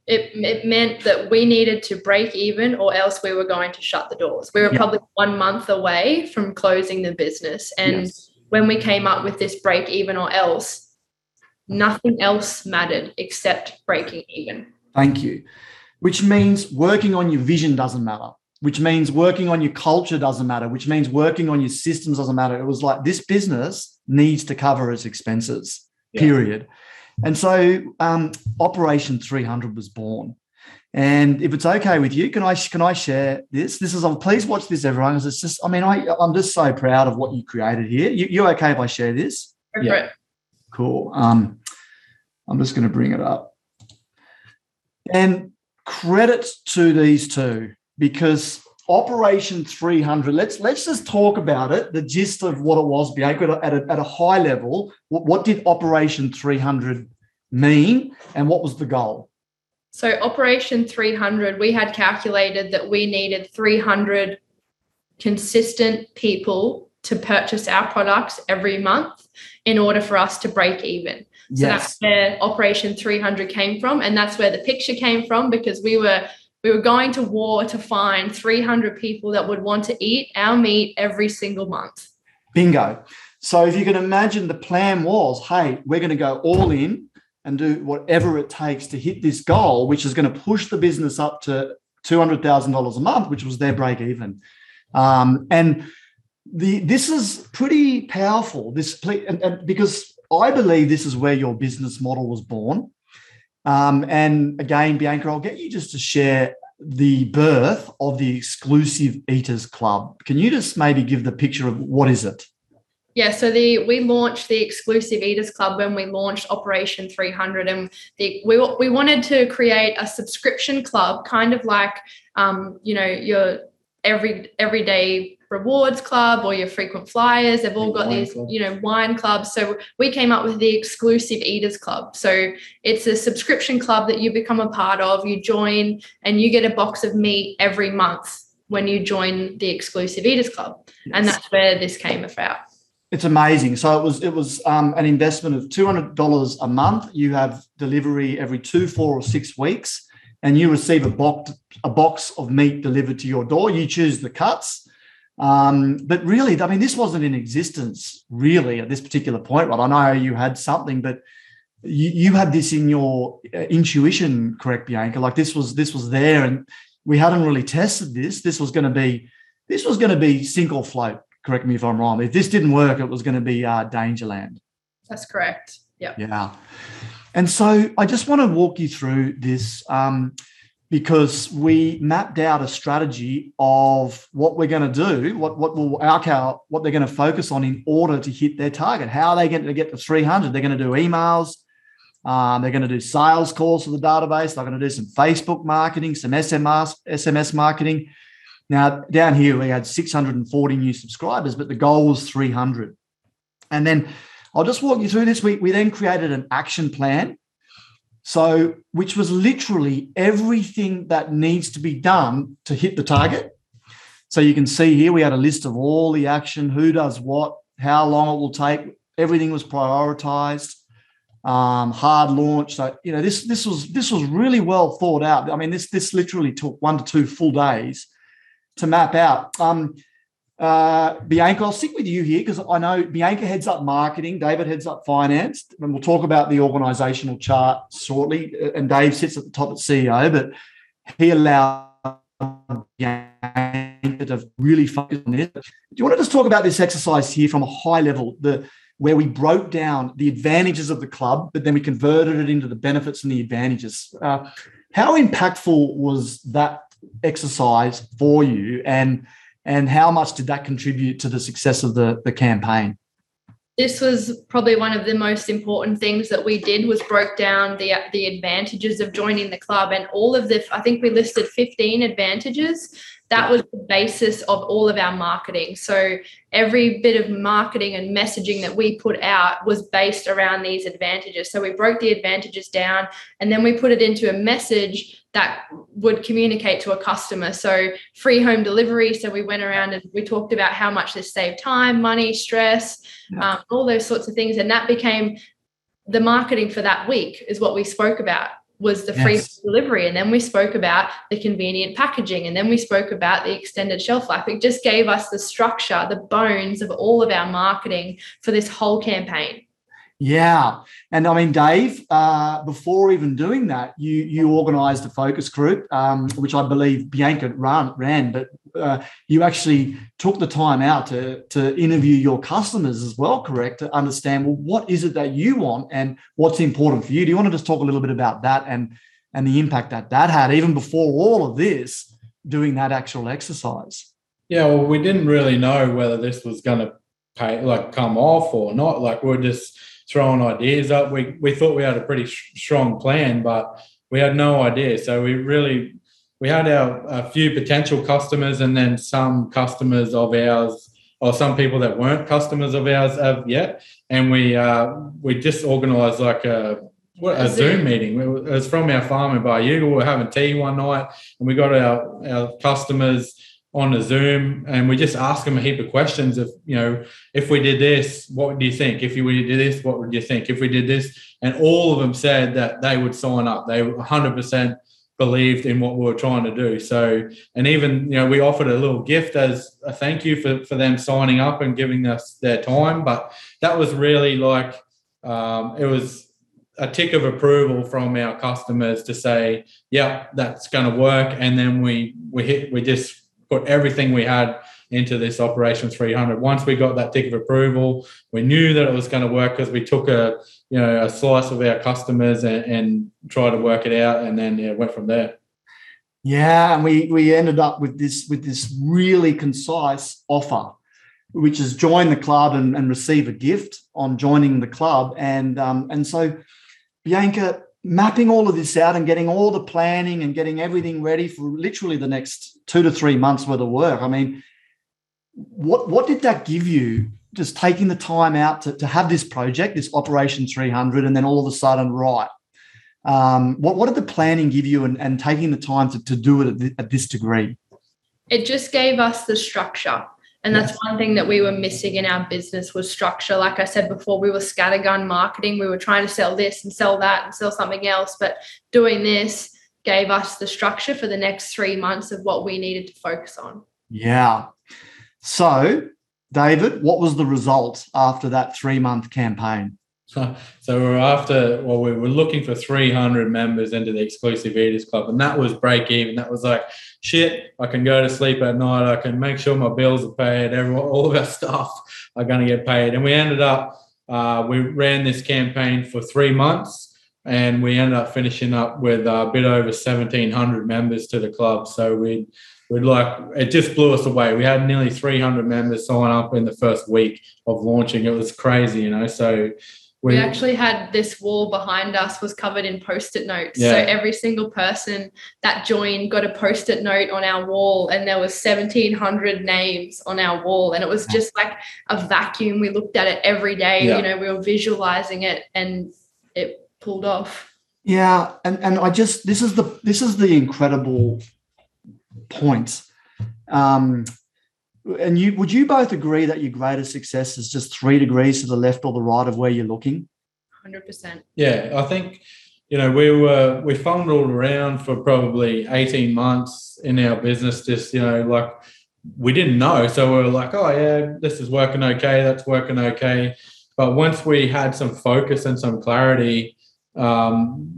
It, it meant that we needed to break even or else we were going to shut the doors. We were yep. probably one month away from closing the business. And yes. when we came up with this break even or else, Nothing else mattered except breaking even. Thank you. Which means working on your vision doesn't matter, which means working on your culture doesn't matter, which means working on your systems doesn't matter. It was like this business needs to cover its expenses, yeah. period. And so um, Operation 300 was born. And if it's okay with you, can I can I share this? This is please watch this, everyone. Because it's just, I mean, I I'm just so proud of what you created here. You, you okay if I share this? yeah. Cool. Um, I'm just going to bring it up. And credit to these two because Operation 300, let's let's just talk about it, the gist of what it was, Bianca, at a, at a high level. What, what did Operation 300 mean and what was the goal? So, Operation 300, we had calculated that we needed 300 consistent people to purchase our products every month in order for us to break even. So yes. that's where Operation 300 came from, and that's where the picture came from because we were we were going to war to find 300 people that would want to eat our meat every single month. Bingo. So if you can imagine, the plan was, hey, we're going to go all in and do whatever it takes to hit this goal, which is going to push the business up to $200,000 a month, which was their break even. Um, and the this is pretty powerful. This and, and because I believe this is where your business model was born. Um, and again, Bianca, I'll get you just to share the birth of the exclusive Eaters Club. Can you just maybe give the picture of what is it? Yeah, so the we launched the exclusive Eaters Club when we launched Operation 300, and the, we we wanted to create a subscription club, kind of like um, you know your every everyday rewards club or your frequent flyers they've all got these club. you know wine clubs so we came up with the exclusive eaters club so it's a subscription club that you become a part of you join and you get a box of meat every month when you join the exclusive eaters club yes. and that's where this came about it's amazing. So it was it was um, an investment of two hundred dollars a month. You have delivery every two, four, or six weeks, and you receive a box a box of meat delivered to your door. You choose the cuts, um, but really, I mean, this wasn't in existence really at this particular point, right? I know you had something, but you, you had this in your uh, intuition, correct, Bianca? Like this was this was there, and we hadn't really tested this. This was going to be this was going to be sink or float correct me if I'm wrong. If this didn't work, it was going to be uh, Dangerland. That's correct. Yeah. Yeah. And so I just want to walk you through this um, because we mapped out a strategy of what we're going to do, what what will our what they're going to focus on in order to hit their target. How are they going to get to 300? They're going to do emails. Um, they're going to do sales calls for the database. They're going to do some Facebook marketing, some SMS, SMS marketing. Now, down here, we had 640 new subscribers, but the goal was 300. And then I'll just walk you through this. We, we then created an action plan. So, which was literally everything that needs to be done to hit the target. So, you can see here we had a list of all the action, who does what, how long it will take. Everything was prioritized. Um, hard launch. So, you know, this this was this was really well thought out. I mean, this this literally took one to two full days to map out. Um, uh, Bianca, I'll stick with you here because I know Bianca heads up marketing, David heads up finance, and we'll talk about the organizational chart shortly. Uh, and Dave sits at the top as CEO, but he allowed Bianca to really focus on this. Do you want to just talk about this exercise here from a high level, the where we broke down the advantages of the club, but then we converted it into the benefits and the advantages? Uh, how impactful was that exercise for you and and how much did that contribute to the success of the, the campaign? This was probably one of the most important things that we did was broke down the the advantages of joining the club and all of the i think we listed 15 advantages. That was the basis of all of our marketing. So every bit of marketing and messaging that we put out was based around these advantages. So we broke the advantages down and then we put it into a message that would communicate to a customer. So free home delivery. So we went around and we talked about how much this saved time, money, stress, yeah. um, all those sorts of things. And that became the marketing for that week is what we spoke about was the free delivery. And then we spoke about the convenient packaging. And then we spoke about the extended shelf life. It just gave us the structure, the bones of all of our marketing for this whole campaign. Yeah, and I mean, Dave, uh, before even doing that, you you organised a focus group, um, which I believe Bianca ran, ran but uh, you actually took the time out to to interview your customers as well, correct? To understand well, what is it that you want and what's important for you. Do you want to just talk a little bit about that and and the impact that that had, even before all of this, doing that actual exercise? Yeah, well, we didn't really know whether this was going to pay like come off or not. Like we're just throwing ideas up. We we thought we had a pretty strong plan, but we had no idea. So we really we had our a few potential customers and then some customers of ours or some people that weren't customers of ours of yet, and we uh, we just organised like a what, a Zoom meeting. It was from our farm in Baryulgil. We were having tea one night, and we got our our customers on a Zoom and we just ask them a heap of questions of, you know, if we did this, what do you think? If you did this, what would you think? If we did this, and all of them said that they would sign up. They 100% believed in what we were trying to do. So, and even, you know, we offered a little gift as a thank you for, for them signing up and giving us their time. But that was really like, um, it was a tick of approval from our customers to say, yeah, that's going to work. And then we, we hit, we just put everything we had into this Operation 300. Once we got that tick of approval, we knew that it was going to work because we took a you know a slice of our customers and, and tried to work it out, and then yeah, went from there. Yeah, and we we ended up with this with this really concise offer, which is join the club and, and receive a gift on joining the club, and um, and so Bianca mapping all of this out and getting all the planning and getting everything ready for literally the next two to three months worth of work. I mean, what what did that give you? Just taking the time out to, to have this project, this Operation 300, and then all of a sudden, right, um, what, what did the planning give you and, and taking the time to, to do it at, at this degree? It just gave us the structure. And that's one thing that we were missing in our business was structure. Like I said before, we were scattergun marketing. We were trying to sell this and sell that and sell something else. But doing this gave us the structure for the next three months of what we needed to focus on. Yeah. So, David, what was the result after that three month campaign? So, so we are after, well, we were looking for 300 members into the exclusive eaters club, and that was break even. That was like, shit, I can go to sleep at night. I can make sure my bills are paid. Everyone, all of our stuff are going to get paid. And we ended up, uh, we ran this campaign for three months, and we ended up finishing up with a bit over 1,700 members to the club. So we we'd like it just blew us away. We had nearly 300 members sign up in the first week of launching. It was crazy, you know. So we, actually had this wall behind us was covered in post-it notes yeah. so every single person that joined got a post-it note on our wall and there was 1700 names on our wall and it was just like a vacuum we looked at it every day yeah. you know we were visualizing it and it pulled off yeah and and i just this is the this is the incredible point um and you would you both agree that your greatest success is just three degrees to the left or the right of where you're looking? Hundred percent. Yeah, I think you know we were we fumbled around for probably eighteen months in our business. Just you know like we didn't know, so we were like, oh yeah, this is working okay, that's working okay. But once we had some focus and some clarity, um,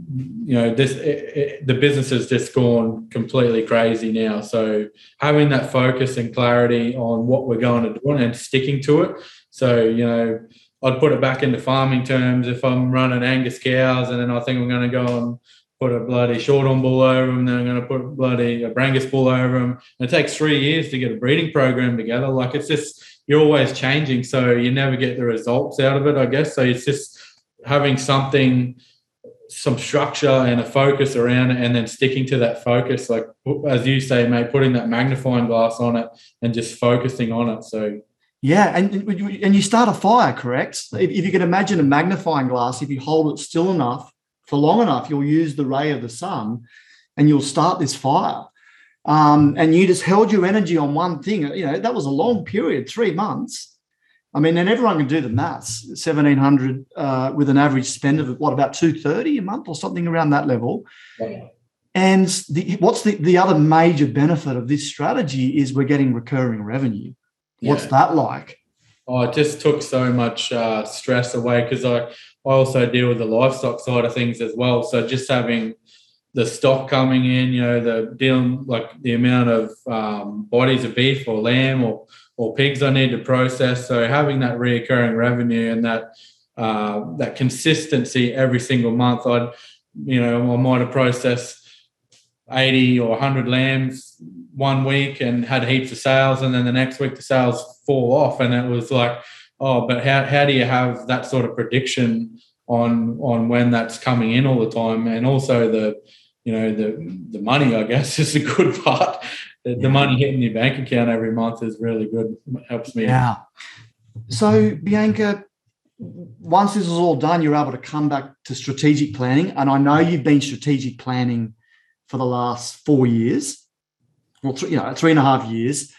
you know, this it, it, the business has just gone completely crazy now. So having that focus and clarity on what we're going to do and sticking to it. So you know, I'd put it back into farming terms. If I'm running Angus cows, and then I think I'm going to go and put a bloody Shorthorn bull over them, then I'm going to put bloody a Brangus bull over them. And it takes three years to get a breeding program together. Like it's just you're always changing, so you never get the results out of it. I guess so. It's just having something some structure and a focus around it and then sticking to that focus like as you say mate putting that magnifying glass on it and just focusing on it. So yeah and and you start a fire correct? If, if you can imagine a magnifying glass if you hold it still enough for long enough you'll use the ray of the sun and you'll start this fire. Um, and you just held your energy on one thing you know that was a long period three months I mean, and everyone can do the maths. Seventeen hundred uh, with an average spend of what about two thirty a month or something around that level. Yeah. And the, what's the, the other major benefit of this strategy is we're getting recurring revenue. What's yeah. that like? Oh, it just took so much uh, stress away because I, I also deal with the livestock side of things as well. So just having the stock coming in, you know, the dealing like the amount of um, bodies of beef or lamb or or pigs I need to process. So having that reoccurring revenue and that uh, that consistency every single month, I'd you know I might have processed eighty or hundred lambs one week and had heaps of sales, and then the next week the sales fall off, and it was like, oh, but how how do you have that sort of prediction on on when that's coming in all the time, and also the you know the the money I guess is a good part the, yeah. money hitting your bank account every month is really good. It helps me. Yeah. So Bianca, once this is all done, you're able to come back to strategic planning, and I know you've been strategic planning for the last four years, well, three, you know, three and a half years.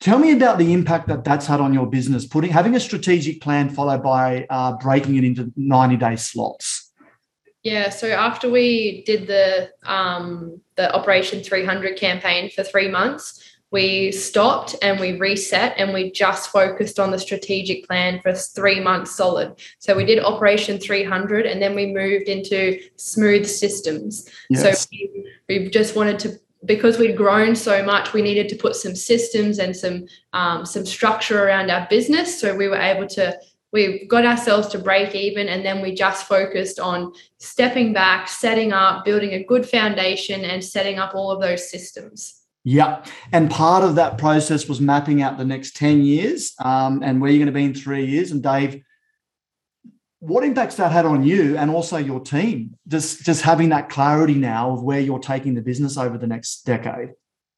Tell me about the impact that that's had on your business. Putting having a strategic plan followed by uh, breaking it into ninety day slots. Yeah, so after we did the um, the Operation 300 campaign for three months, we stopped and we reset and we just focused on the strategic plan for three months solid. So we did Operation 300 and then we moved into smooth systems. Yes. So we, we just wanted to because we'd grown so much, we needed to put some systems and some um, some structure around our business. So we were able to we got ourselves to break even, and then we just focused on stepping back, setting up, building a good foundation, and setting up all of those systems. Yeah. And part of that process was mapping out the next 10 years um, and where you're going to be in three years. And Dave, what impacts that had on you and also your team? Just, just having that clarity now of where you're taking the business over the next decade.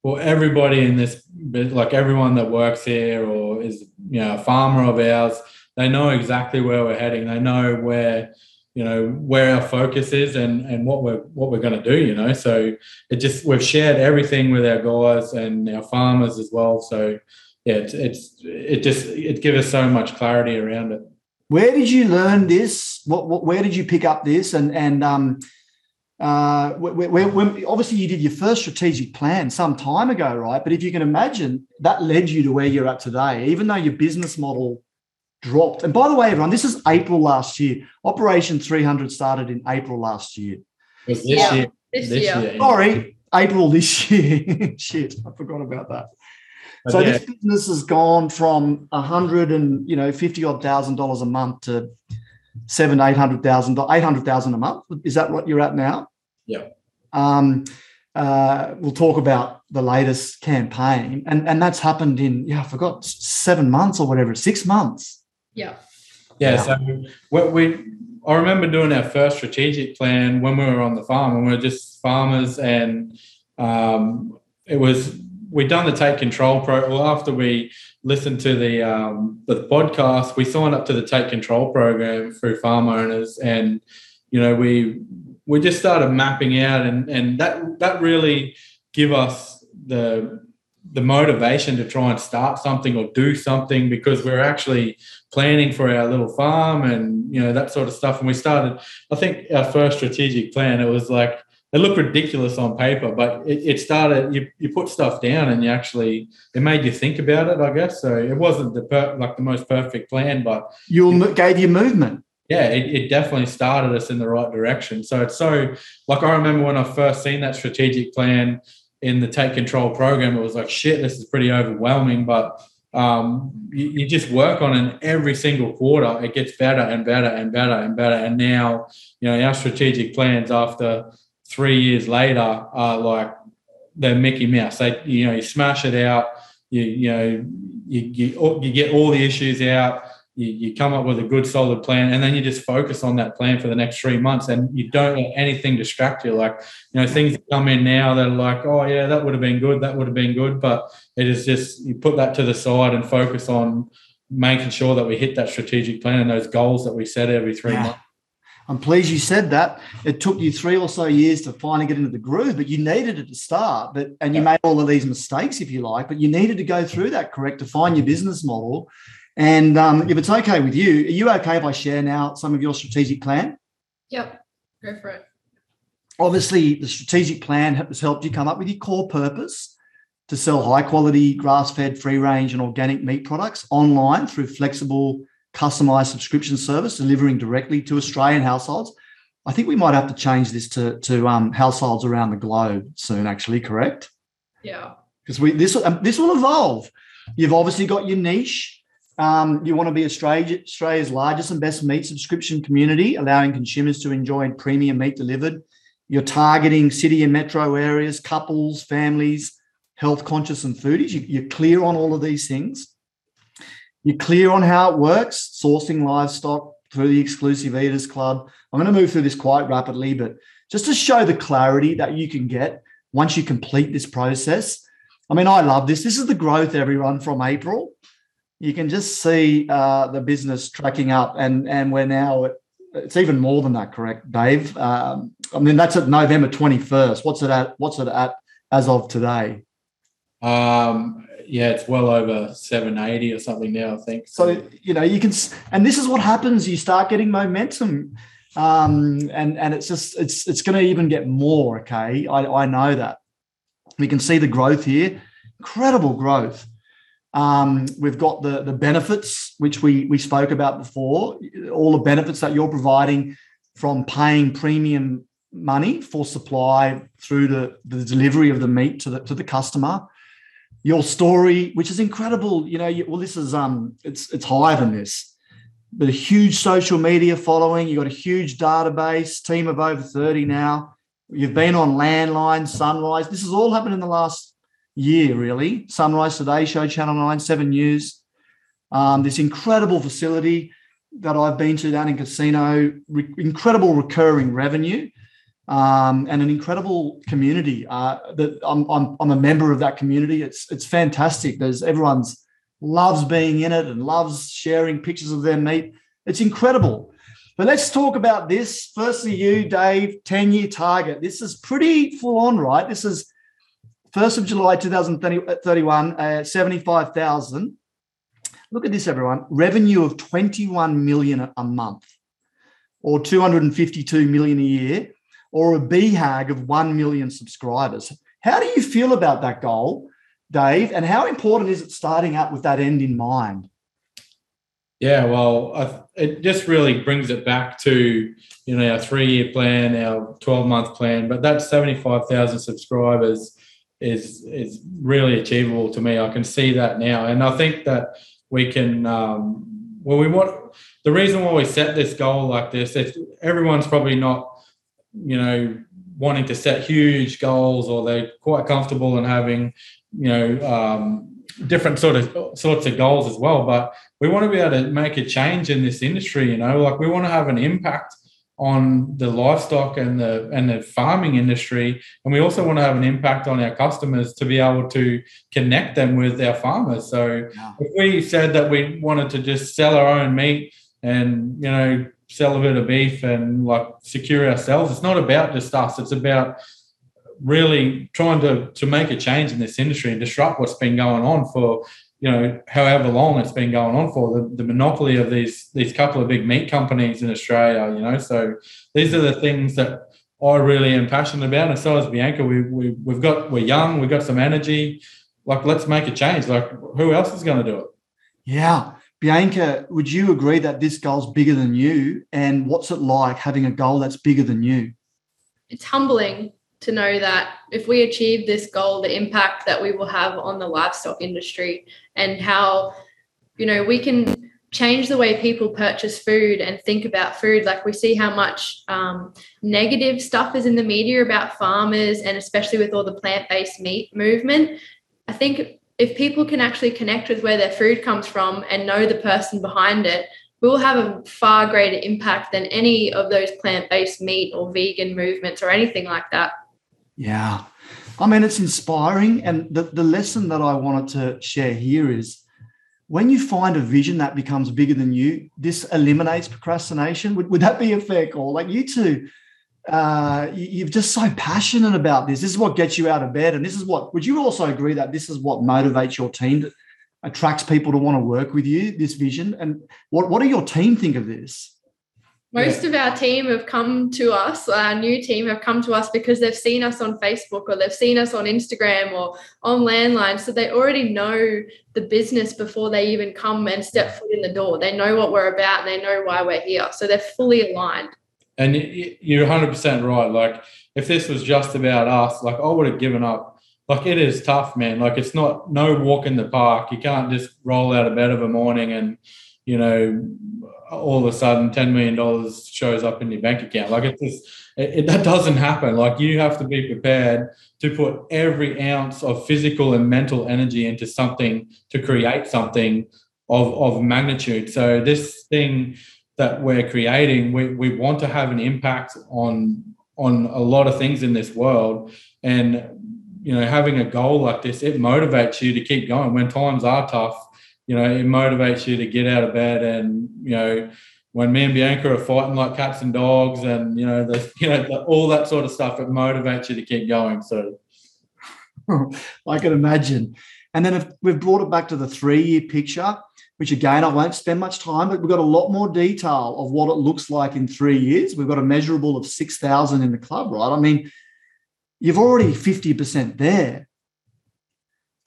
Well, everybody in this, like everyone that works here or is, you know, a farmer of ours, they know exactly where we're heading. They know where you know where our focus is and and what we're what we're going to do you know? So it just we've shared everything with our guys and our farmers as well. So yeah it's, it's it just it gives us so much clarity around it. Where did you learn this? What, what where did you pick up this? And and um uh where, where, when, obviously you did your first strategic plan some time ago right? But if you can imagine that led you to where you're at today even though your business model dropped. And by the way, everyone, this is April last year. Operation 300 started in April last year. this yeah, year. This, this year. year. Sorry, April this year. Shit, I forgot about that. But so yeah. this business has gone from a hundred and you know fifty odd thousand dollars a month to seven eight hundred thousand eight hundred thousand a month. Is that what you're at now? Yeah. Um, uh, we'll talk about the latest campaign, and and that's happened in yeah I forgot seven months or whatever, six months. Yeah. Yeah. So what we, I remember doing our first strategic plan when we were on the farm, and we were just farmers, and um, it was we'd done the take control pro. Well, after we listened to the um, the podcast, we signed up to the take control program through farm owners, and you know we we just started mapping out, and and that that really give us the the motivation to try and start something or do something because we're actually planning for our little farm and you know that sort of stuff and we started i think our first strategic plan it was like it looked ridiculous on paper but it, it started you, you put stuff down and you actually it made you think about it i guess so it wasn't the per, like the most perfect plan but you gave you movement yeah, it, it, definitely started us in the right direction. So it's so like I remember when I first seen that strategic plan, in the take control program, it was like, shit, this is pretty overwhelming. But um, you, you, just work on it every single quarter. It gets better and better and better and better. And now, you know, our strategic plans after three years later are like they're Mickey Mouse. They, you know, you smash it out. You, you know, you, you, you get all the issues out you, you come up with a good solid plan and then you just focus on that plan for the next three months and you don't let anything distract you like you know things come in now that are like oh yeah that would have been good that would have been good but it is just you put that to the side and focus on making sure that we hit that strategic plan and those goals that we set every three yeah. months I'm pleased you said that. It took you three or so years to finally get into the groove, but you needed it to start. But and you made all of these mistakes, if you like, but you needed to go through that correct to find your business model and um, if it's okay with you, are you okay if I share now some of your strategic plan? Yep, go for it. Obviously, the strategic plan has helped you come up with your core purpose to sell high quality, grass fed, free range, and organic meat products online through flexible, customized subscription service delivering directly to Australian households. I think we might have to change this to, to um, households around the globe soon, actually, correct? Yeah. Because we this um, this will evolve. You've obviously got your niche um, you want to be Australia, Australia's largest and best meat subscription community, allowing consumers to enjoy premium meat delivered. You're targeting city and metro areas, couples, families, health conscious and foodies. You, are clear on all of these things. You're clear on how it works, sourcing livestock through the exclusive Eaters Club. I'm going to move through this quite rapidly, but just to show the clarity that you can get once you complete this process. I mean, I love this. This is the growth, everyone, from April you can just see uh, the business tracking up, and and we're now it's even more than that, correct, Dave? Um, I mean, that's at November twenty first. What's it at? What's it at as of today? Um, yeah, it's well over seven eighty or something now. I think. So you know you can, and this is what happens. You start getting momentum, um, and and it's just it's it's going to even get more. Okay, I I know that. We can see the growth here, incredible growth. Um, we've got the, the benefits, which we, we spoke about before, all the benefits that you're providing from paying premium money for supply through the, the delivery of the meat to the to the customer. Your story, which is incredible, you know. You, well, this is um, it's it's higher than this, but a huge social media following. You have got a huge database, team of over thirty now. You've been on Landline, Sunrise. This has all happened in the last year, really. Sunrise Today Show, Channel Nine, Seven News. Um, this incredible facility that I've been to down in Casino, re- incredible recurring revenue, um, and an incredible community. Uh, that I'm, I'm, I'm a member of that community. It's it's fantastic. There's everyone's loves being in it and loves sharing pictures of their meat. It's incredible. But let's talk about this. Firstly, you, Dave, 10 year target. This is pretty full on, right? This is 1st of July 2031, uh, 75,000. Look at this, everyone. Revenue of 21 million a month, or 252 million a year, or a BHAG of 1 million subscribers. How do you feel about that goal, Dave? And how important is it starting out with that end in mind? Yeah, well, it just really brings it back to you know our three-year plan, our twelve-month plan. But that seventy-five thousand subscribers is is really achievable to me. I can see that now, and I think that we can. Um, well, we want the reason why we set this goal like this. If everyone's probably not, you know, wanting to set huge goals, or they're quite comfortable in having, you know, um, different sort of sorts of goals as well. But we want to be able to make a change in this industry. You know, like we want to have an impact on the livestock and the and the farming industry. And we also want to have an impact on our customers to be able to connect them with our farmers. So yeah. if we said that we wanted to just sell our own meat and you know sell a bit of beef and like secure ourselves it's not about just us. It's about really trying to to make a change in this industry and disrupt what's been going on for you know, however long it's been going on for, the, the monopoly of these these couple of big meat companies in Australia, you know. So these are the things that I really am passionate about. And so is Bianca. We, we we've got we're young, we've got some energy. Like let's make a change. Like who else is going to do it? Yeah. Bianca, would you agree that this goal's bigger than you? And what's it like having a goal that's bigger than you? It's humbling to know that if we achieve this goal, the impact that we will have on the livestock industry and how, you know, we can change the way people purchase food and think about food. Like we see how much um, negative stuff is in the media about farmers and especially with all the plant based meat movement. I think if people can actually connect with where their food comes from and know the person behind it, we will have a far greater impact than any of those plant based meat or vegan movements or anything like that. Yeah. I mean, it's inspiring. And the, the lesson that I wanted to share here is when you find a vision that becomes bigger than you, this eliminates procrastination. Would, would that be a fair call? Like you two, uh, you're just so passionate about this. This is what gets you out of bed. And this is what, would you also agree that this is what motivates your team, attracts people to want to work with you, this vision? And what, what do your team think of this? Most yeah. of our team have come to us, our new team have come to us because they've seen us on Facebook or they've seen us on Instagram or on Landline. So they already know the business before they even come and step foot in the door. They know what we're about and they know why we're here. So they're fully aligned. And you're 100% right. Like, if this was just about us, like, I would have given up. Like, it is tough, man. Like, it's not no walk in the park. You can't just roll out of bed of a morning and, you know, all of a sudden $10 million shows up in your bank account. Like it just, it, it, that doesn't happen. Like you have to be prepared to put every ounce of physical and mental energy into something to create something of, of magnitude. So this thing that we're creating, we, we want to have an impact on, on a lot of things in this world. And, you know, having a goal like this, it motivates you to keep going when times are tough you know, it motivates you to get out of bed and, you know, when me and Bianca are fighting like cats and dogs and, you know, the, you know, the, all that sort of stuff, it motivates you to keep going. So I can imagine. And then if we've brought it back to the three year picture, which again, I won't spend much time, but we've got a lot more detail of what it looks like in three years. We've got a measurable of 6,000 in the club, right? I mean, you've already 50% there.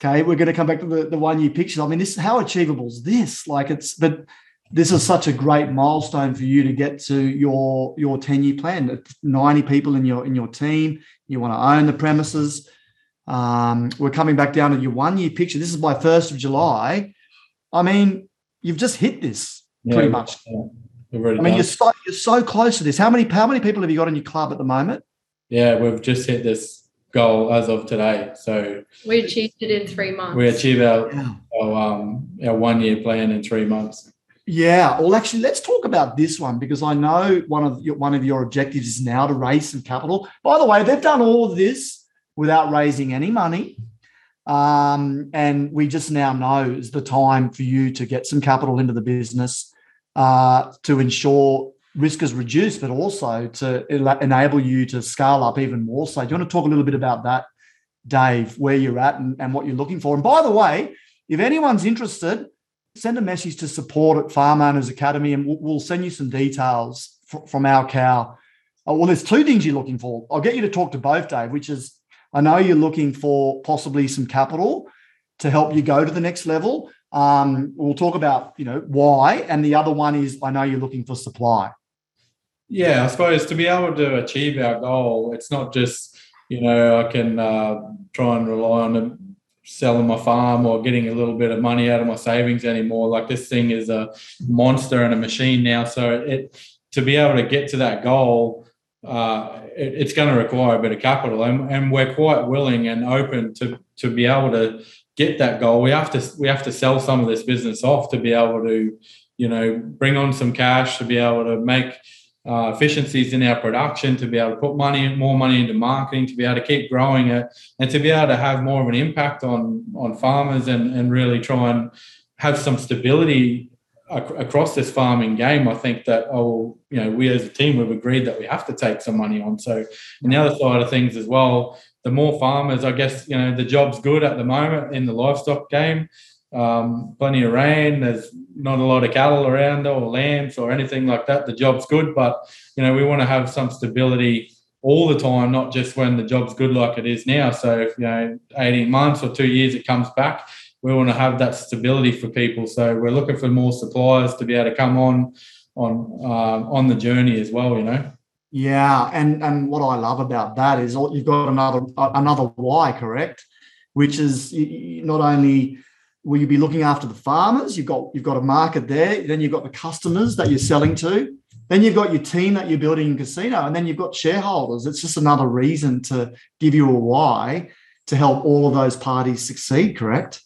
Okay, we're going to come back to the, the one year picture. I mean, this how achievable is this? Like it's, but this is such a great milestone for you to get to your your 10 year plan 90 people in your in your team. You want to own the premises. Um, we're coming back down to your one year picture. This is by 1st of july. I mean you've just hit this Yeah, pretty much. yeah, i mean done. you're so you're so close to this. How many how many people have you got in your club at the moment? Yeah, we've just hit this goal as of today. So We achieved it in three months. we achieve our, yeah our, um, our one year plan in three months. Yeah, well, actually, let's talk about this one because I know one of your, one of your objectives is now to raise some capital. By the way, they've done all of this without raising any money, um, and we just now know is the time for you to get some capital into the business uh, to ensure risk is reduced, but also to enable you to scale up even more. So, do you want to talk a little bit about that, Dave? Where you're at and, and what you're looking for? And by the way, if anyone's interested send a message to support at Farm Owners Academy and we'll, we'll send you some details fr- from our cow. Oh, well, there's two things you're looking for. I'll get you to talk to both, Dave, which is I know you're looking for possibly some capital to help you go to the next level. Um, we'll talk about, you know, why. And the other one is I know you're looking for supply. Yeah, I suppose to be able to achieve our goal, it's not just, you know, I can uh, try and rely on selling my farm or getting a little bit of money out of my savings anymore. Like this thing is a monster and a machine now. So it to be able to get to that goal, uh, it, it's going to require a bit of capital, and, and we're quite willing and open to to be able to get that goal. We have to we have to sell some of this business off to be able to, you know, bring on some cash to be able to make uh, efficiencies in our production, to be able to put money, more money into marketing, to be able to keep growing it, and to be able to have more of an impact on on farmers and and really try and have some stability ac- across this farming game. I think that oh, you know, we as a team we've agreed that we have to take some money on. So, and the other side of things as well, the more farmers, I guess, you know, the job's good at the moment in the livestock game. Um, plenty of rain. There's not a lot of cattle around or lambs or anything like that. The job's good, but you know we want to have some stability all the time, not just when the job's good like it is now. So if you know 18 months or two years it comes back, we want to have that stability for people. So we're looking for more suppliers to be able to come on on uh, on the journey as well. You know. Yeah, and and what I love about that is you've got another another why, correct? Which is not only will you be looking after the farmers, you've got you've got a market there, then you've got the customers that you're selling to, then you've got your team that you're building in Casino, and then you've got shareholders. It's just another reason to give you a why to help all of those parties succeed. Correct?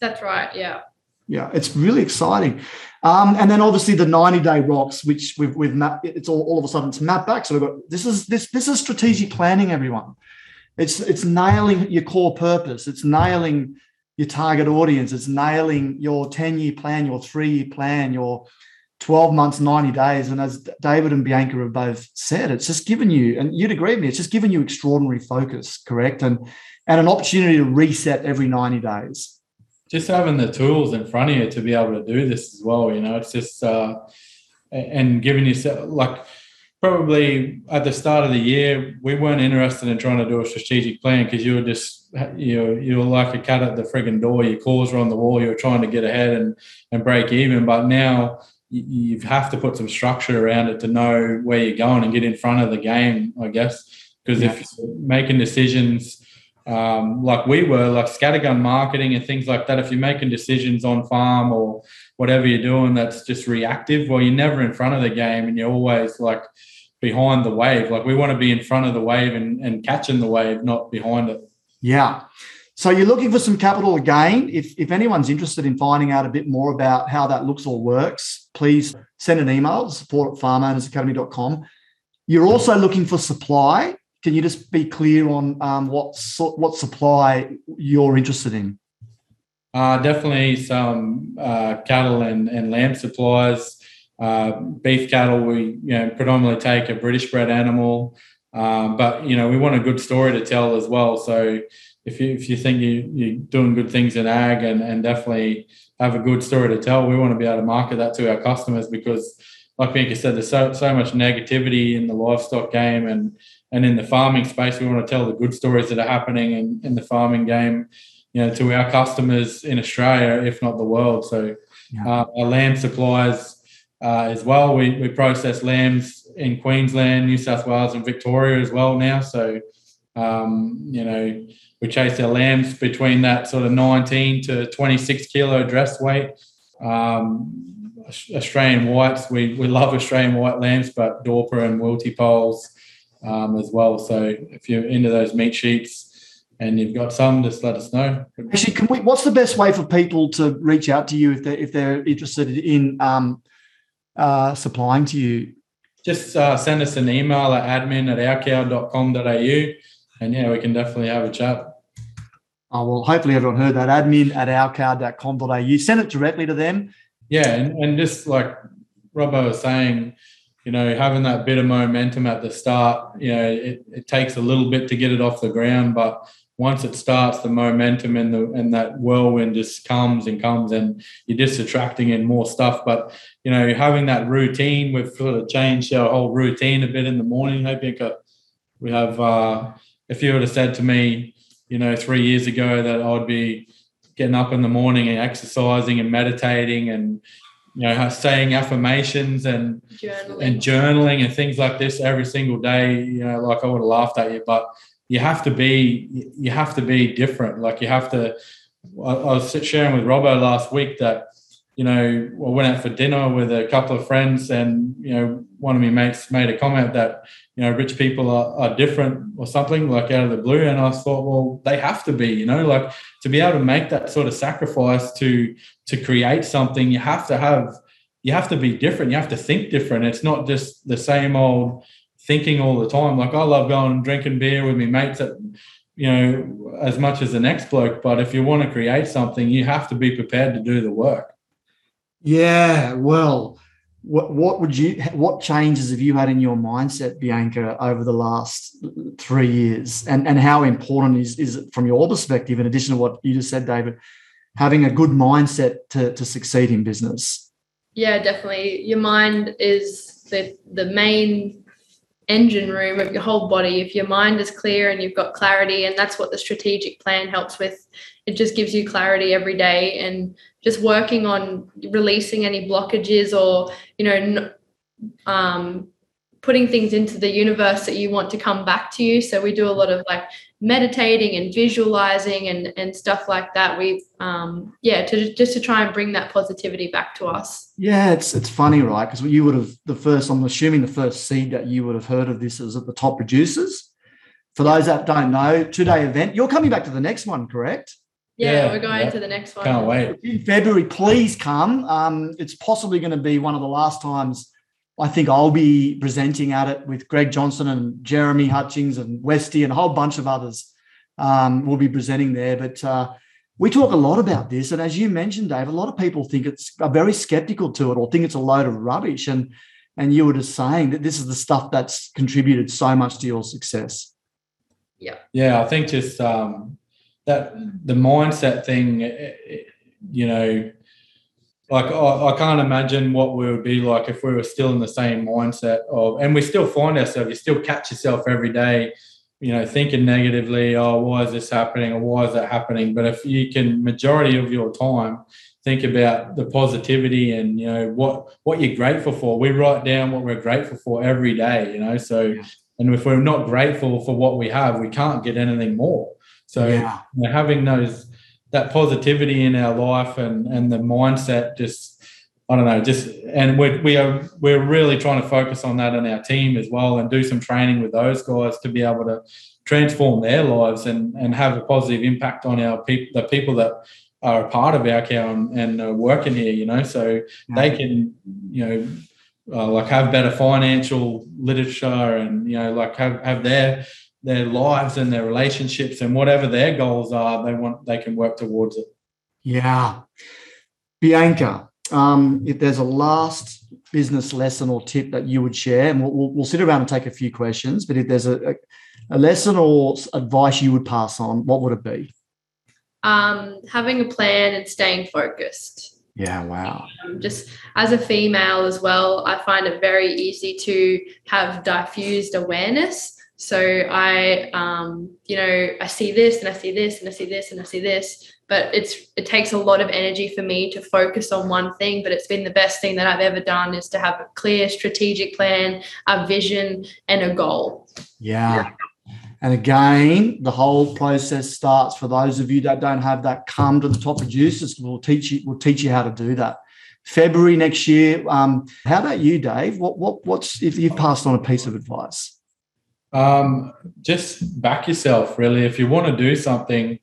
That's right. Yeah. Yeah, it's really exciting. Um, and then obviously the 90 day rocks, which we've, we've mapped, it's all, all of a sudden it's mapped back. So we've got this is this this is strategic planning, everyone. It's it's nailing your core purpose. It's nailing your target audience. It's nailing your 10 year plan, your three year plan, your 12 months, 90 days. And as David and Bianca have both said, it's just given you, and you'd agree with me, it's just given you extraordinary focus, correct? And and an opportunity to reset every 90 days. Just having the tools in front of you to be able to do this as well, you know, it's just uh and giving yourself like probably at the start of the year, we weren't interested in trying to do a strategic plan because you were just you you were like a cat at the frigging door. Your claws were on the wall. You were trying to get ahead and and break even. But now you, you have to put some structure around it to know where you're going and get in front of the game. I guess because if you're making decisions. Um, like we were, like scattergun marketing and things like that. If you're making decisions on farm or whatever you're doing that's just reactive, well, you're never in front of the game and you're always like behind the wave. Like we want to be in front of the wave and, and catching the wave, not behind it. Yeah. So you're looking for some capital again. If, if anyone's interested in finding out a bit more about how that looks or works, please send an email to support at farmownersacademy.com. You're also looking for supply. Can you just be clear on um, what what supply you're interested in? Uh, definitely some uh, cattle and, and lamb supplies. Uh, beef cattle, we you know predominantly take a British bred animal, um, but you know we want a good story to tell as well. So if you if you think you you're doing good things in ag and and definitely have a good story to tell, we want to be able to market that to our customers because, like Bianca said, there's so so much negativity in the livestock game and and in the farming space. We want to tell the good stories that are happening in, in the farming game you know, to our customers in Australia, if not the world. So Yeah. Uh, our lamb suppliers uh, as well. We, we process lambs in Queensland, New South Wales, and Victoria as well now. So, um, you know, we chase our lambs between that sort of 19 to 26 kilo dress weight. Um, Australian whites, we, we love Australian white lambs, but Dorper and Wiltipolls um, as well. So if you're into those meat sheets and you've got some, just let us know. Actually, can we? What's the best way for people to reach out to you if they if they're interested in um, uh, supplying to you? Just uh, send us an email at admin at ourcow.com.au and yeah, we can definitely have a chat. Oh, well, hopefully everyone heard that. Admin at ourcow.com.au. Send it directly to them. Yeah, and, and just like Robbo was saying, you know, having that bit of momentum at the start, you know, it, it takes a little bit to get it off the ground, but once it starts, the momentum and the and that whirlwind just comes and comes, and you're just attracting in more stuff. But you know, having that routine, we've sort of changed our whole routine a bit in the morning. I think we have. Uh, if you would have said to me, you know, three years ago that I'd be getting up in the morning and exercising and meditating and you know saying affirmations and Journaling. and journaling and things like this every single day you know like i would have laughed at you but you have to be you have to be different. Like you have to i, I was sharing with robbo last week that you know i went out for dinner with a couple of friends and you know one of my mates made a comment that you know rich people are, are different or something like out of the blue. And i thought well they have to be you know like to be able to make that sort of sacrifice to to create something you have to have you have to be different. You have to think different. It's not just the same old thinking all the time like i love going and drinking beer with my mates at you know as much as the next bloke but if you want to create something you have to be prepared to do the work Yeah, well, what what would you what changes have you had in your mindset, Bianca, over the last three years, and and how important is is it from your perspective, in addition to what you just said, David, having a good mindset to to succeed in business? Yeah, definitely. Your mind is the the main engine room of your whole body. If your mind is clear and you've got clarity, and that's what the strategic plan helps with, it just gives you clarity every day and just working on releasing any blockages or you know um, putting things into the universe that you want to come back to you. So we do a lot of like meditating and visualizing and and stuff like that. We um, yeah to just to try and bring that positivity back to us. Yeah, it's it's funny, right? Because you would have the first. I'm assuming the first seed that you would have heard of this is at the top producers. For those that don't know, two day event. You're coming back to the next one, correct? Yeah, Yeah, we're going yeah. to the next one. can't wait in February, please come. Um, it's possibly going to be one of the last times I think I'll be presenting at it with Greg Johnson and Jeremy Hutchings and Westy and a whole bunch of others. Um, will be presenting there, but uh, we talk a lot about this. And as you mentioned, Dave, a lot of people think it's are very skeptical to it or think it's a load of rubbish. And and you were just saying that this is the stuff that's contributed so much to your success. Yeah, yeah, I think just um, that the mindset thing, eh, eh, you know, like I, I can't imagine what we would be like if we were still in the same mindset of, and we still find ourselves, you still catch yourself every day, you know, thinking negatively, oh, why is this happening or why is that happening? But if you can, majority of your time, think about the positivity and you know what what you're grateful for. We write down what we're grateful for every day, you know. So, and if we're not grateful for what we have, we can't get anything more. So, Yeah. you know, having those that positivity in our life and and the mindset just I don't know just and we we are we're really trying to focus on that in our team as well and do some training with those guys to be able to transform their lives and and have a positive impact on our people the people that are a part of our cow and, and uh, working here you know so they can you know uh, like have better financial literature and you know like have have their their lives and their relationships and whatever their goals are they want they can work towards it Yeah. Bianca, um, if there's a last business lesson or tip that you would share, and we'll, we'll, we'll sit around and take a few questions, but if there's a, a, a lesson or advice you would pass on, what would it be? Um, having a plan and staying focused. Yeah, wow. Um, just as a female as well, I find it very easy to have diffused awareness. So I, um, you know, I see this and I see this and I see this and I see this, but it's it takes a lot of energy for me to focus on one thing but it's been the best thing that i've ever done is to have a clear strategic plan a vision and a goal. Yeah. And again the whole process starts for those of you that don't have that come to the top producers we'll teach you we'll teach you how to do that. February next year um, how about you dave? What, what what's if you've passed on a piece of advice um, just back yourself really. If you want to do something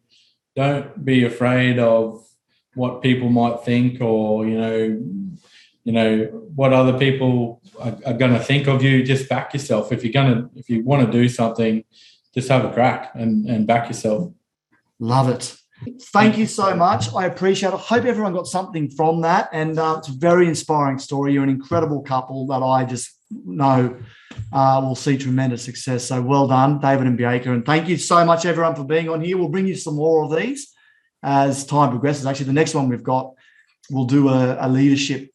don't be afraid of what people might think or you know you know what other people are, are going to think of you. Just back yourself. If you're going to if you want to do something just have a crack and and back yourself. Love it. Thank you so much. I appreciate it. I hope everyone got something from that. And uh, it's a very inspiring story. You're an incredible couple that i just know uh, will see tremendous success. So well done, David and Bianca. And thank you so much, everyone, for being on here. We'll bring you some more of these as time progresses. Actually, the next one we've got, we'll do a, a leadership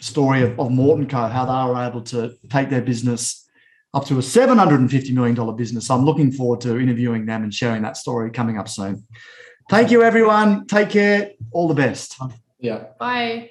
story of, of Morton Co., how they were able to take their business up to a $750 million business. So I'm looking forward to interviewing them and sharing that story coming up soon. Thank you, everyone. Take care. All the best. Yeah. bye